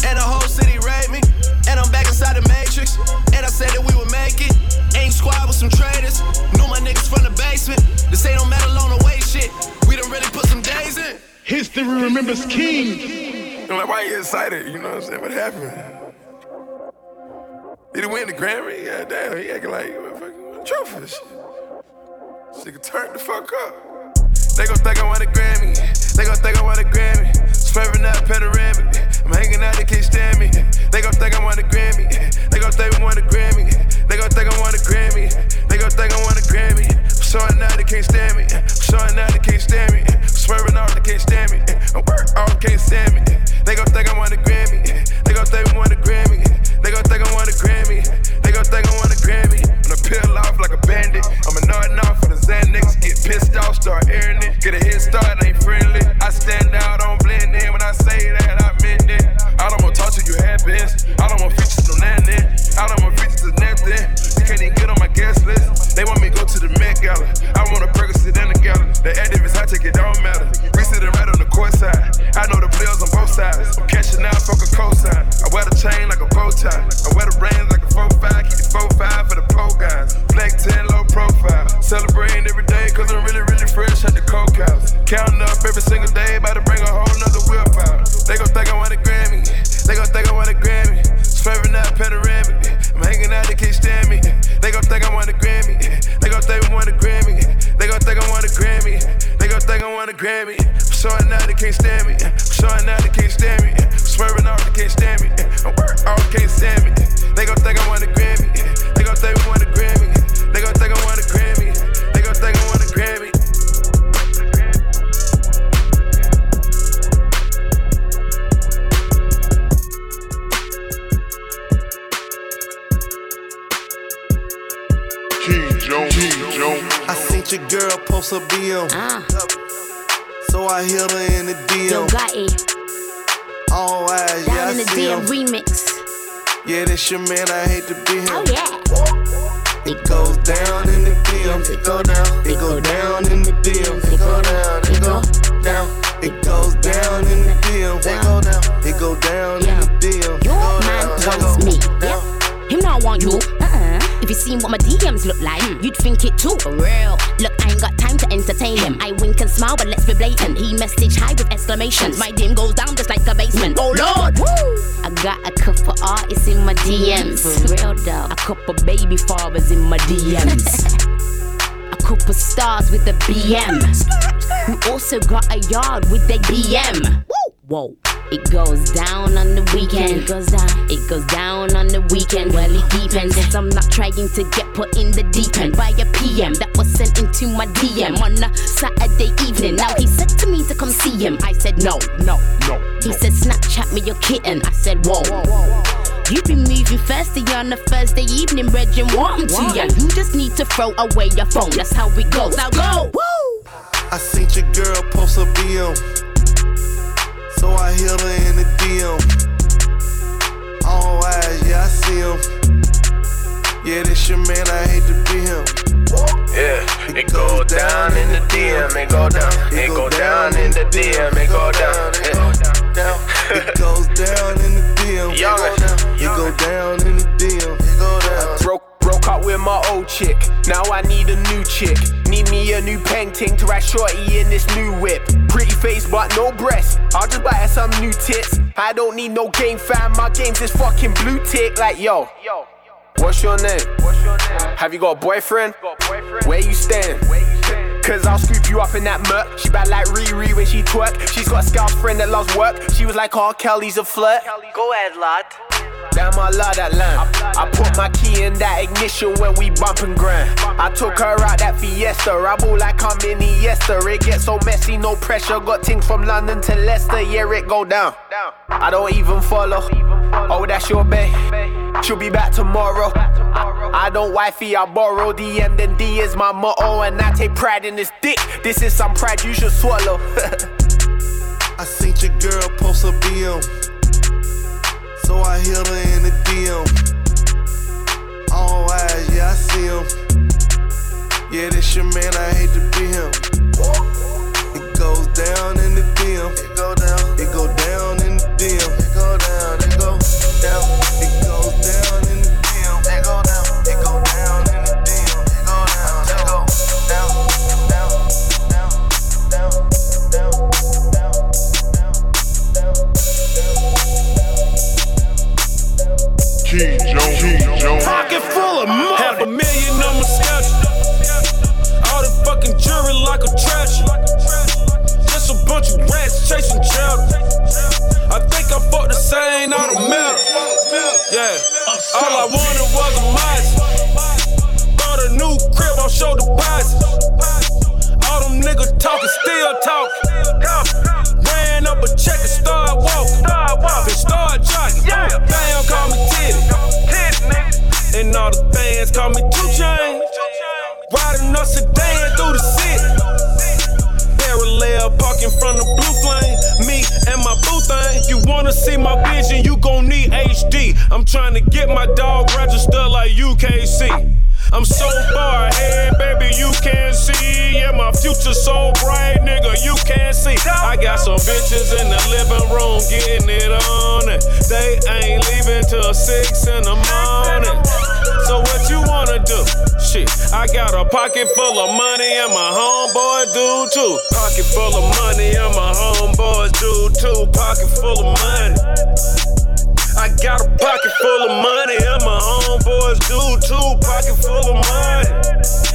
Speaker 17: And the whole city rate me. And I'm back inside the matrix. And I said that we would make it. Ain't squad with some traders. Knew my niggas from the basement. This ain't no metal on the way shit. We done really put some days in.
Speaker 21: History remembers King. I'm like, why you excited? You know what I'm saying? What happened? Did he win the Grammy? Yeah, damn, he acting like fucking trophies. Nigga turn the fuck up. They gon' think I want a Grammy. They gon' think I want a Grammy. Swerving out panoramic. I'm hanging out, they can't stand me. They gon' think I want a Grammy. They gon' think I want a Grammy. They gon' think I want a Grammy. They gon' think I want a Grammy. Showing out, they can't stand me. Showing out, they can't stand me. Swerving out, they can't stand me. I'm work out, can't stand me. They gon' think I want a Grammy. They gon' think I want a Grammy. They gon' think I want a Grammy. They gon' think I want a Grammy. I'm to peel off like a bandit. I'm a nod off for the Xanax. Get pissed off, start airing it. Get a head start, ain't friendly. I stand out, don't blend in. When I say that, I meant it. I don't want to talk to you, have best. I don't want features. I don't want features to nothing. You can't even get on my guest list. They want me to go to the Met Gala. I want to a Percocet in the gala. The activists, I take it, don't matter. We sitting right on the court side. I know the players on both sides. I'm cashing out, fuck a cosign. I wear the chain like a bow tie. I wear the reins like a 4-5. Keep the 4-5 for the pole guys. Black 10, low profile. Celebrating every day, cause I'm really, really fresh at the coke house. Counting up every single day, about to bring a whole nother whip out. They gon' think I want a Grammy. They gon' think I want a Grammy. Swerving out panoramic. I'm hanging out, they can't stand me. They gon' think I want a Grammy. They gon' think I want a Grammy. They gon' think I want a Grammy. They think I want a Grammy. I'm showing out, they can't stand me. I'm showing out, they can't stand me. I'm swerving out, they can't stand me. I'm work out, can't stand me. They gon' think I want a
Speaker 25: King Jones. King Jones.
Speaker 21: I seen your girl post a BM. So I hit her in the DM.
Speaker 29: Gotti.
Speaker 21: All eyes,
Speaker 29: Down
Speaker 21: yeah, I
Speaker 29: in the DM remix.
Speaker 21: Yeah, this your man, I hate to be him.
Speaker 29: Oh, yeah.
Speaker 21: It goes down in the DMs. It go down. It go down in the DMs. It go down. It go down. It goes down in the DMs. It go down. It go down in the DMs.
Speaker 29: Your man wants me.
Speaker 21: down.
Speaker 29: Him not want you. If you seen what my DMs look like, you'd think it too. For real. Look, I ain't got time to entertain him. I wink and smile, but let's be blatant. He message high with exclamations. My dim goes down just like a basement. Oh lord! I got a couple artists in my DMs. For real though. A couple baby fathers in my DMs. a couple stars with a BM. Who also got a yard with their BM. Whoa. It goes down on the weekend. It goes down. It goes down on the weekend. Well, it depends. If I'm not trying to get put in the deep end by a PM that was sent into my DM on a Saturday evening. Now he said to me to come see him. I said no, no, no. He said Snapchat me your kitten. I said whoa. You been moving thirsty on a Thursday evening, Reg, and what I'm to ya. You just need to throw away your phone. That's how we go. Now go. Woo!
Speaker 21: I seen your girl post a BM. So I hit her in the DM. All eyes, yeah, I see him. Yeah, this your man, I hate to be him.
Speaker 23: Yeah, it go down in the DM, it go down, it go down in the DM, it go down, yeah.
Speaker 21: It goes down in the DM. It go down in the DM.
Speaker 24: Broke, up with my old chick. Now I need a new chick. Need me a new painting to ride shorty in this new whip. Pretty face but no breasts. I'll just buy her some new tits. I don't need no game fam. My game's is fucking blue tick. Like yo.
Speaker 17: What's your name? Have you got a boyfriend? Where you staying? Cause I'll scoop you up in that murk. She bad like Riri when she twerk. She's got a scout friend that loves work. She was like, oh, Kelly's a flirt.
Speaker 30: Go ahead, lad.
Speaker 17: Damn, I love that line. I put my key in that ignition when we bump and grind. I took her out that fiesta. I ball like I'm in Iniesta. It gets so messy, no pressure. Got things from London to Leicester. Yeah, it go down. I don't even follow. Oh, that's your bae. She'll be back tomorrow. I don't wifey, I borrow. DM then D is my motto, and I take pride in this dick. This is some pride you should swallow.
Speaker 21: I seen your girl post a BM. So I hit her in the DM. All eyes, yeah, I see him. Yeah, this your man, I hate to be him. It goes down in the DM. It go down. It go down in the DM. It go down. It go down.
Speaker 1: King Jones. King Jones.
Speaker 24: Pocket full of money. Half a million on my schedule. All the fucking jewelry like a treasure. Just a bunch of rats chasing children. I think I bought the same out of milk. Yeah. All I wanted was a mice. Bought a new crib on show deposit. All them niggas talking, still talking. Up a check and started walking. Then started jogging. Damn, call me Titty. And all the fans call me Two Chain. Riding a sedan through the city. Parallel parking from the blue flame. Me and my boo thing. You wanna see my vision, you gon' need HD. I'm trying to get my dog registered like UKC. I'm so far ahead, baby, you can't see. Yeah, my future so bright, nigga, you can't see. I got some bitches in the living room getting it on. And they ain't leaving till six in the morning. So what you wanna do? Shit, I got a pocket full of money and my homeboy do too. Pocket full of money and my homeboys do too. Pocket full of money. I got a pocket full of money and my homeboys do too. Pocket full of money.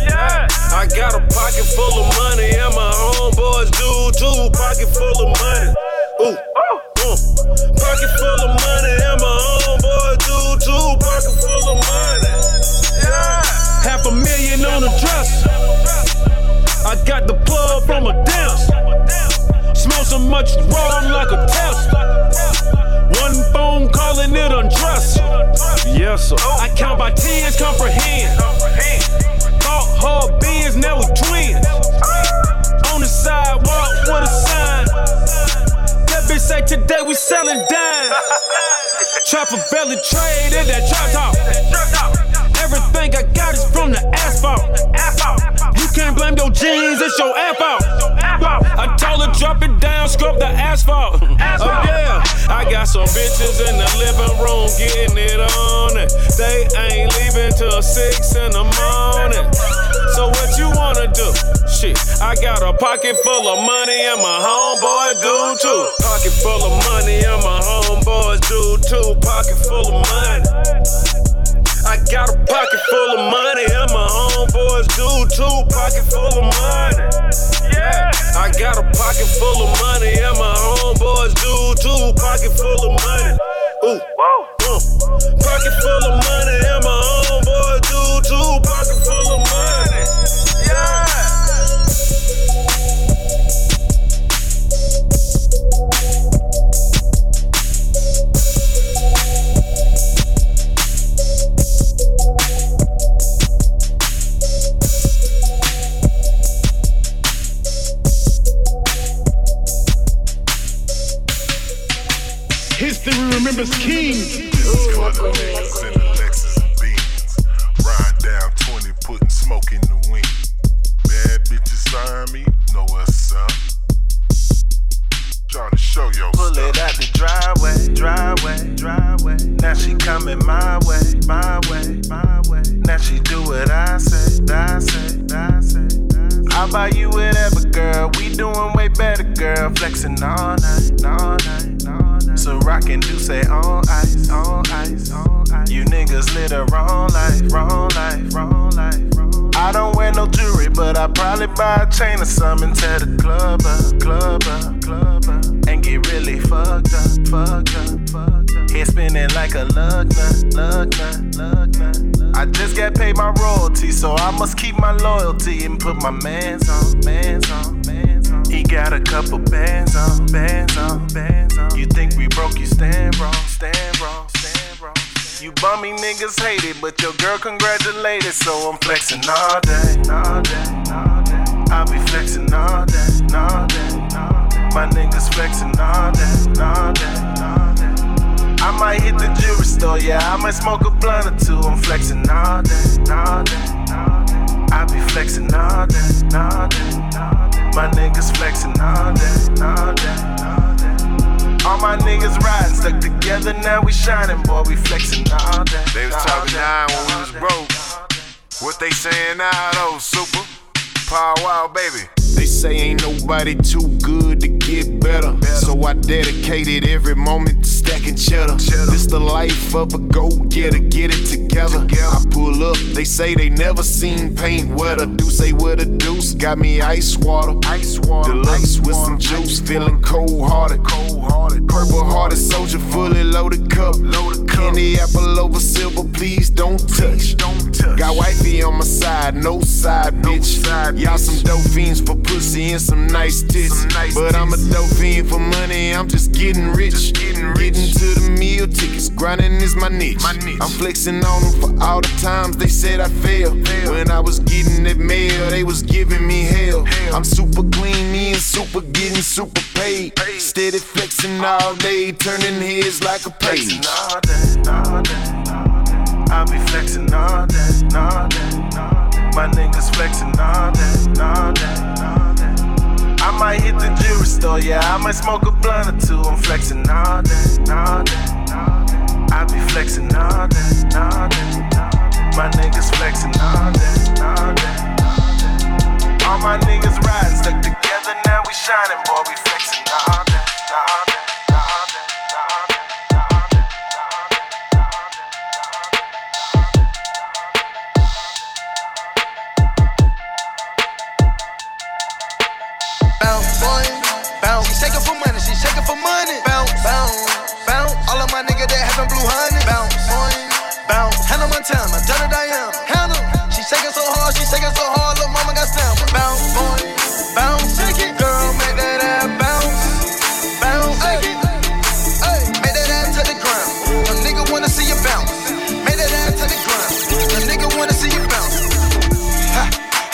Speaker 24: Yeah. I got a pocket full of money and my homeboys do too. Pocket full of money. Ooh. Uh. Pocket full of money and my homeboys do too. Pocket full of money. Yeah. Half a million on a dress. I got the plug from a dance. Smell so much raw, I'm like a test. One phone calling it undress. Yes, sir. I count by tens, comprehend. Thought hard now we twins. On the sidewalk with a sign. That bitch say today we selling dime. Chopper belly trade in that drop top. Everything I got is from the asphalt. You can't blame your jeans, it's your app out. I told her drop it down, scrub the asphalt. Oh yeah, I got some bitches in the living room getting it on. They ain't leaving till six in the morning. So what you wanna do? Shit, I got a pocket full of money and my homeboy do too. Pocket full of money and my homeboys do too. Pocket full of money. I got a pocket full of money and my homeboys do too. Pocket full of money. Yeah. I got a pocket full of money and my homeboys do too. Pocket full of money. Ooh. Uh. Pocket full of money and my homeboys
Speaker 1: History remembers
Speaker 31: Lexus and Benz. Ride down 20, putting smoke in the wind. Bad to show
Speaker 32: Pull it out the driveway, driveway, driveway. Now she coming my way, my way, my way. Now she do what I say, I say, I say. I'll buy you whatever, girl. We doing way better, girl. Flexing all night, all night,
Speaker 21: a rock and do say on ice, on ice, on ice. You niggas live the wrong life, wrong life, wrong life. Wrong. I don't wear no jewelry, but I probably buy a chain or something. Tear the club up, club up, club up. And get really fucked up, fucked up, fucked up. Spinning like a lug nut, lug nut, lug nut. I just got paid my royalty, so I must keep my loyalty and put my mans on, mans on, mans on. He got a couple bands on, bands on, bands on. You think we broke, you stand wrong, stand wrong, stand wrong. You bummy niggas hate it, but your girl congratulated, so I'm flexing all day, all day, all day. I'll be flexing all day, all day, all day. My niggas flexing all day, all day, all day. I might hit the jewelry store, yeah, I might smoke a blunt or two. I'm flexing all day, all day, all day. I be flexing all day, all day, all day. My niggas flexing all day, all day, all day. All my niggas riding, stuck together, now we shining, boy, we flexing all day.
Speaker 33: They was talking nine when we was broke. What they saying now, though, super? Power Wow, baby.
Speaker 6: They say ain't nobody too good to get better. So I dedicated every moment to stacking cheddar. This the life of a go getter, get it together. I pull up, they say they never seen paint wetter. Do say what a deuce, got me ice water. Ice water, deluxe with some juice, feeling cold hearted. Cold hearted. Purple hearted soldier, fully loaded cup. Candy apple over silver, please don't touch. Got wifey on my side, no side, bitch. Y'all some dope fiends for pussy and some nice tits. But I'm a dope fiend for money, I'm just getting rich. Getting rich to the meal tickets, grinding is my niche. I'm flexing on them for all the times they said I failed. When I was getting that mail, they was giving me hell. I'm super clean, me and super getting super paid. Steady flexing all day, turning heads like a page.
Speaker 21: all day, all day, all day. I'll be flexing all day, all day, all day. My niggas flexing all day, all day. I might hit the jewelry store, yeah, I might smoke a blunt or two. I'm flexing all day, all day, all day. I be flexing all day, all day. My niggas flexing all day, all day. All my niggas riding, stuck together, now we shining, boy, we flexing all day,
Speaker 18: bounce. Hannah Montana, Donna Diana, Hannah. She shaking so hard, she shaking so hard, little mama got stamina. Bounce, boy, bounce. Shake it, girl, make that ass bounce, bounce. Shake it, hey, make that ass to the ground. A nigga wanna see you bounce. Make that ass to the ground. A nigga wanna see you bounce. Ha,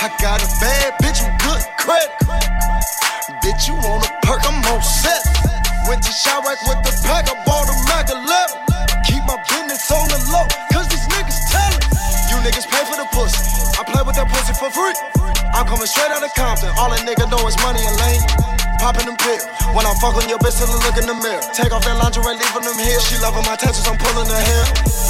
Speaker 18: I got a bad bitch with good credit. Bitch, you want a perk, I'm on set. Went to Chiraq with the pack, I free. I'm coming straight out of Compton. All a nigga know is money and lane. Popping them pills. When I'm fucking your bitch, still look in the mirror. Take off that lingerie, leaving them here. She loving my tattoos, I'm pulling her hair.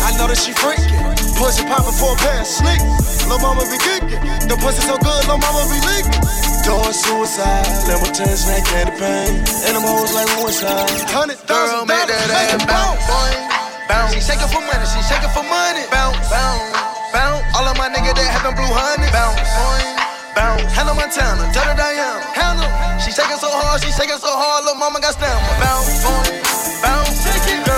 Speaker 18: I know that she freaking. Pussy popping for a pair of sneakers. Lil' mama be kicking. The pussy so good, lil' mama be leaking. Doing suicide, level 10 snake candy pain. And them hoes like Woodside. Hundred thousand
Speaker 34: make that ass bounce,
Speaker 18: boy. Bounce. She shaking for money, she shaking for money. Bounce, bounce, bounce. All of my niggas that having blue honey. Bounce. Bounce. Hannah Montana, Donna Diana, Hannah. She shaking so hard, she shaking so hard, little mama got stamina. Bounce, boy. Bounce. Shake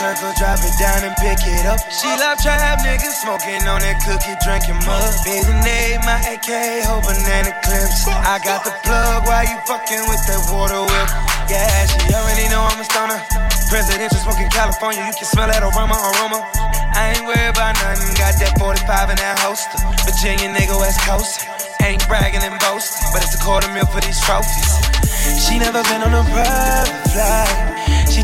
Speaker 35: circle, drop it down and pick it up. She love trap niggas smoking on that cookie, drinking mud. Visionade, my AK, whole banana clips. I got the plug while you fucking with that water whip. Yeah, she already know I'm a stoner. Presidential smoking California, you can smell that aroma, aroma. I ain't worried about nothing, got that 45 in that holster. Virginia nigga, West Coast. Ain't bragging and boasting, but it's a quarter mil for these trophies. She never been on a private flight.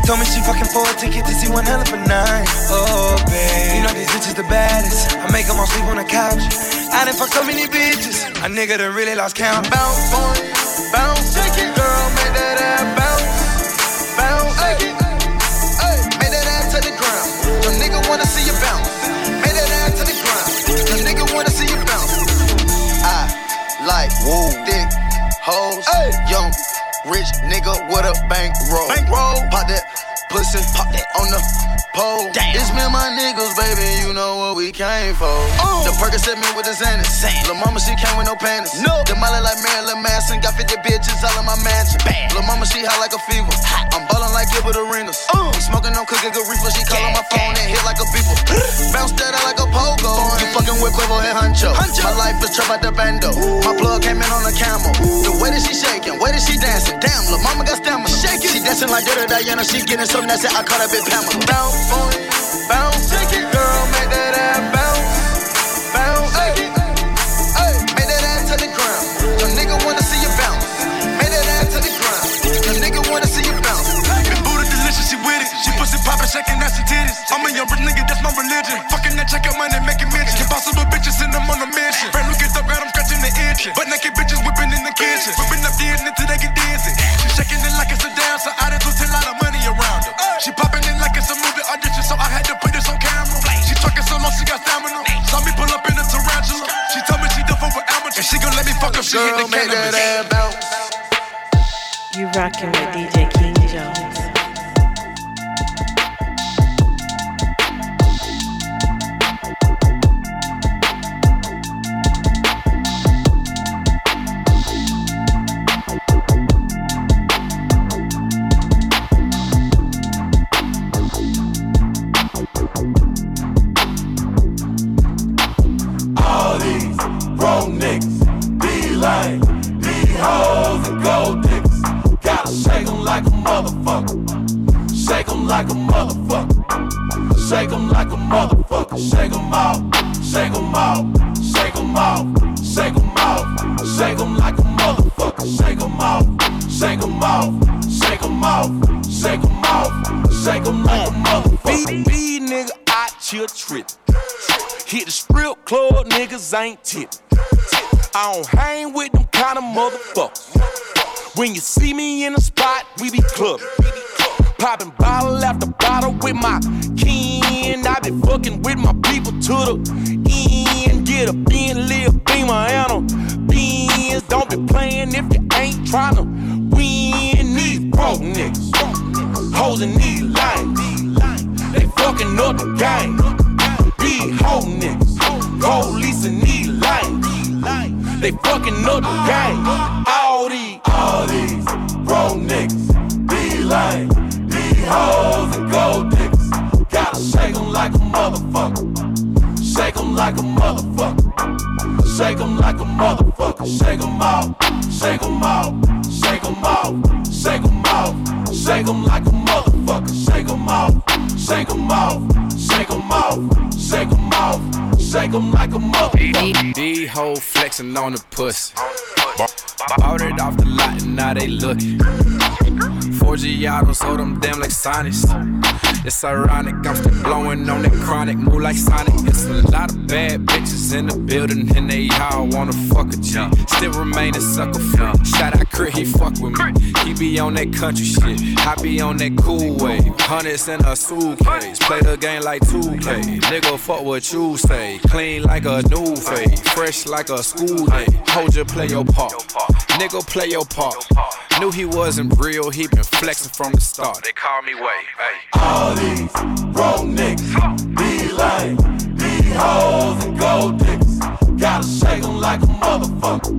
Speaker 35: Told me she fucking for a ticket to see one hell of a night. Oh, babe. You know these bitches the baddest. I make them all sleep on the couch. I done fucked so many bitches. A nigga done really lost count.
Speaker 18: Bounce, boy, bounce, shake it. Girl, make that ass bounce. Bounce, shake it. Make that ass to the ground. Your nigga wanna see you bounce. Make that ass to the ground. Your nigga wanna see you bounce. I like woo, thick hoes, Ay. young
Speaker 36: Rich nigga with a bank roll. Pop that pussy, pop that on the pole. It's me and my niggas, baby, you know what we came for. The Percocet me with the Xanax. Lil' mama, she came with no panties. No. The molly like Marilyn Manson, got 50 bitches all in my mansion. Lil' mama, she hot like a fever. I'm ballin' like Gilbert Arenas. We smoking on cookie good reefer, she call on my phone and hit like a beeper. Bounce that out like a pogo. You fucking with Quavo and Huncho. My life is trap out the bando. My plug came in on a camel. The way that she shaking, way that she dancing. Damn, lil' mama got stamina. Shaking. She dancing like Dada Diana, she getting so nasty, I caught that bitch Pamela. Bounce, bounce,
Speaker 21: niggas fucking up the game. All these,
Speaker 37: All these broke niggas, be lame, be hoes and gold diggers. Gotta shake 'em like a motherfucker. Shake 'em like a motherfucker. Shake 'em like a motherfucker. Shake 'em off, shake 'em off, shake 'em off, shake 'em off. Shake 'em like a motherfucker. Shake 'em off, shake 'em off, shake 'em off, shake 'em off. Shake 'em like a motherfucker.
Speaker 38: These hoes flexing on the pussy. Bought it off the lot and now they looking. 4G autos, hold them damn like Sonics. It's ironic, I'm still blowing on that chronic, move like Sonic. It's a lot of bad bitches in the building and they all wanna fuck a G. Still remain a sucker free. Shout out Crit, he fuck with me. He be on that country shit, I be on that cool way. Hundreds in a suitcase, play the game like 2K. Nigga, fuck what you say. Clean like a new face, fresh like a school day. Hold your play your part. Nigga, play your part. Knew he wasn't real, he been flexing from the start. They call me Way. Hey.
Speaker 37: All these broke niggas, be lame, be hoes and gold diggers. Gotta shake 'em like a motherfucker.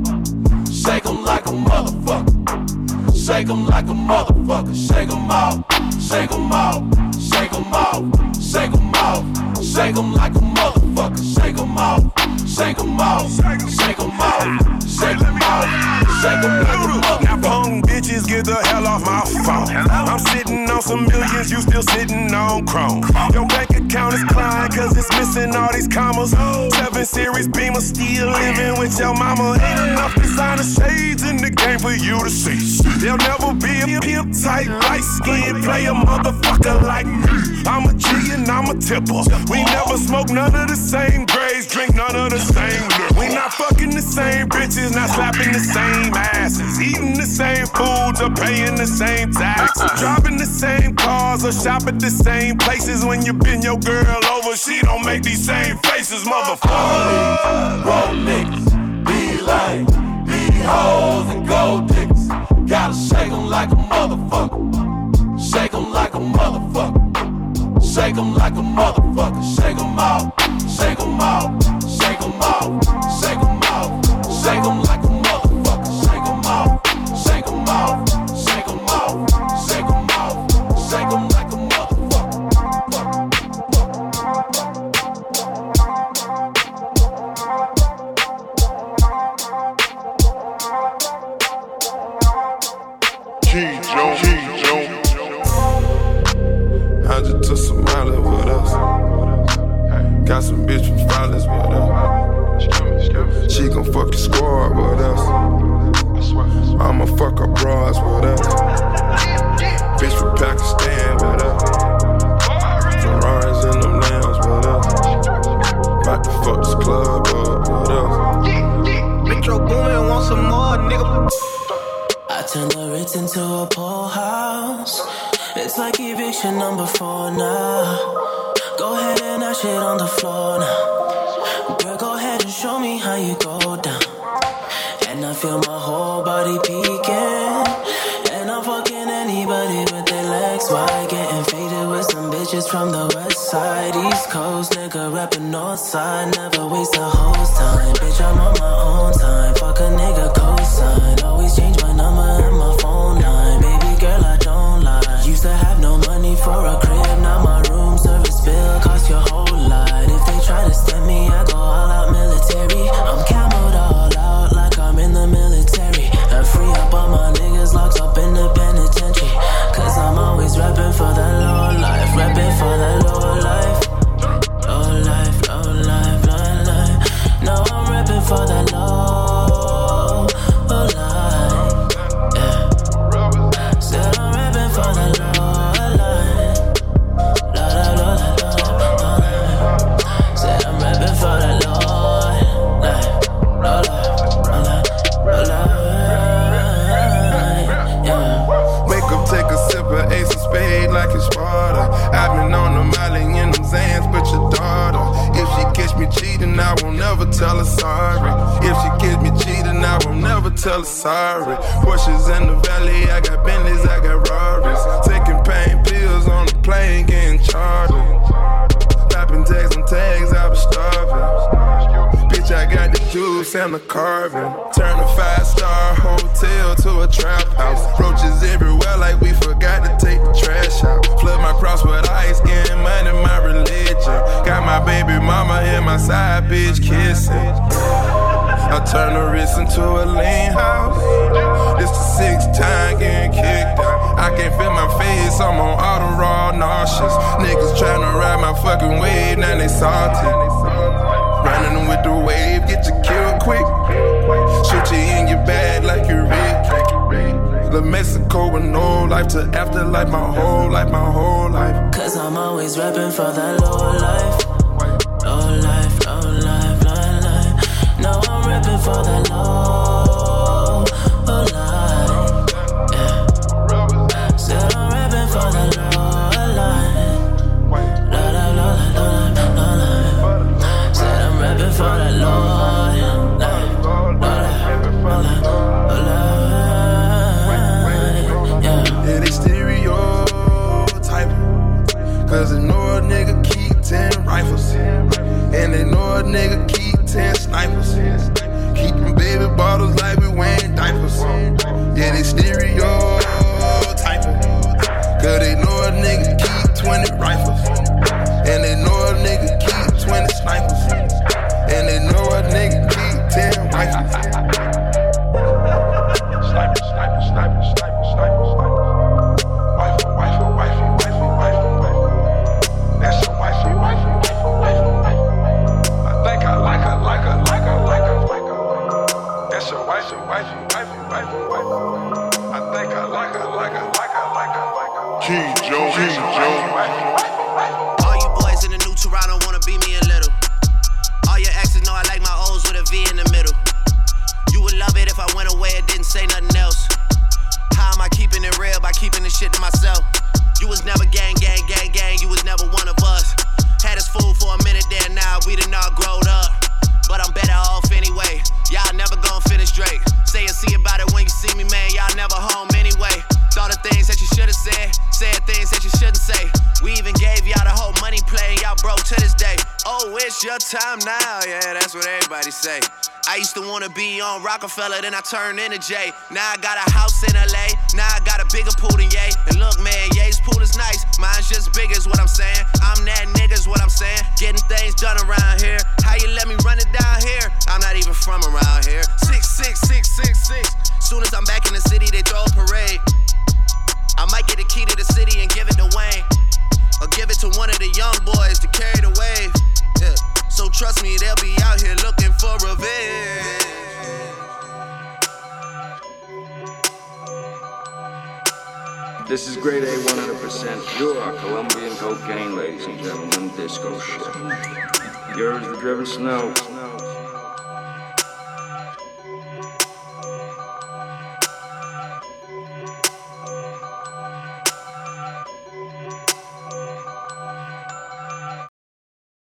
Speaker 37: Shake 'em like a motherfucker. Shake 'em like a motherfucker. Shake them Shake 'em off, shake 'em off, shake 'em off, shake 'em off. Shake 'em like a motherfucker. Shake 'em off, shake 'em off, shake 'em off, shake 'em off. Shake 'em like a
Speaker 16: Now punk bitches get the hell off my phone. I'm sitting on some millions, you still sitting on chrome. Your bank account is crying cause it's missing all these commas. Oh. Seven series beamer still living with your mama. Ain't enough designer shades in the game for you to see. There'll never be a pimp tight, light skin, play a motherfucker like me. I'm a G and I'm a tipper. We never smoke none of the same grades, drink none of the the same look. We not fucking the same bitches, not slapping the same asses. Eating the same foods or paying the same taxes. Driving the same cars or shopping the same places. When you bend your girl over, she don't make these same faces, motherfucker.
Speaker 37: Rolex, be like, be hoes and gold dicks.
Speaker 39: Gotta shake them like a motherfucker. Shake them like a motherfucker. Shake them like a motherfucker. Shake them out. Shake
Speaker 40: them
Speaker 20: out more.
Speaker 41: for the
Speaker 40: carving. Turn a five star hotel to a trap house. Roaches everywhere like we forgot to take the trash out. Flood my cross with ice, getting money, my religion. Got my baby mama and my side bitch kissing. I turn the Ritz into a lean house. This the sixth time getting kicked out. I can't feel my face, I'm on auto raw nauseous. Niggas tryna ride my fucking wave, now they salty. Running with the wave, get you killed quick accurate. La Mexico with no life to afterlife, my whole life, my whole life.
Speaker 41: Cause I'm always rapping for that low life. Low life, low life, low life. No, I'm rapping for that low
Speaker 17: when it rains. Rockefeller, then I turned into Jay. Now I got a house in LA, now I got a bigger pool than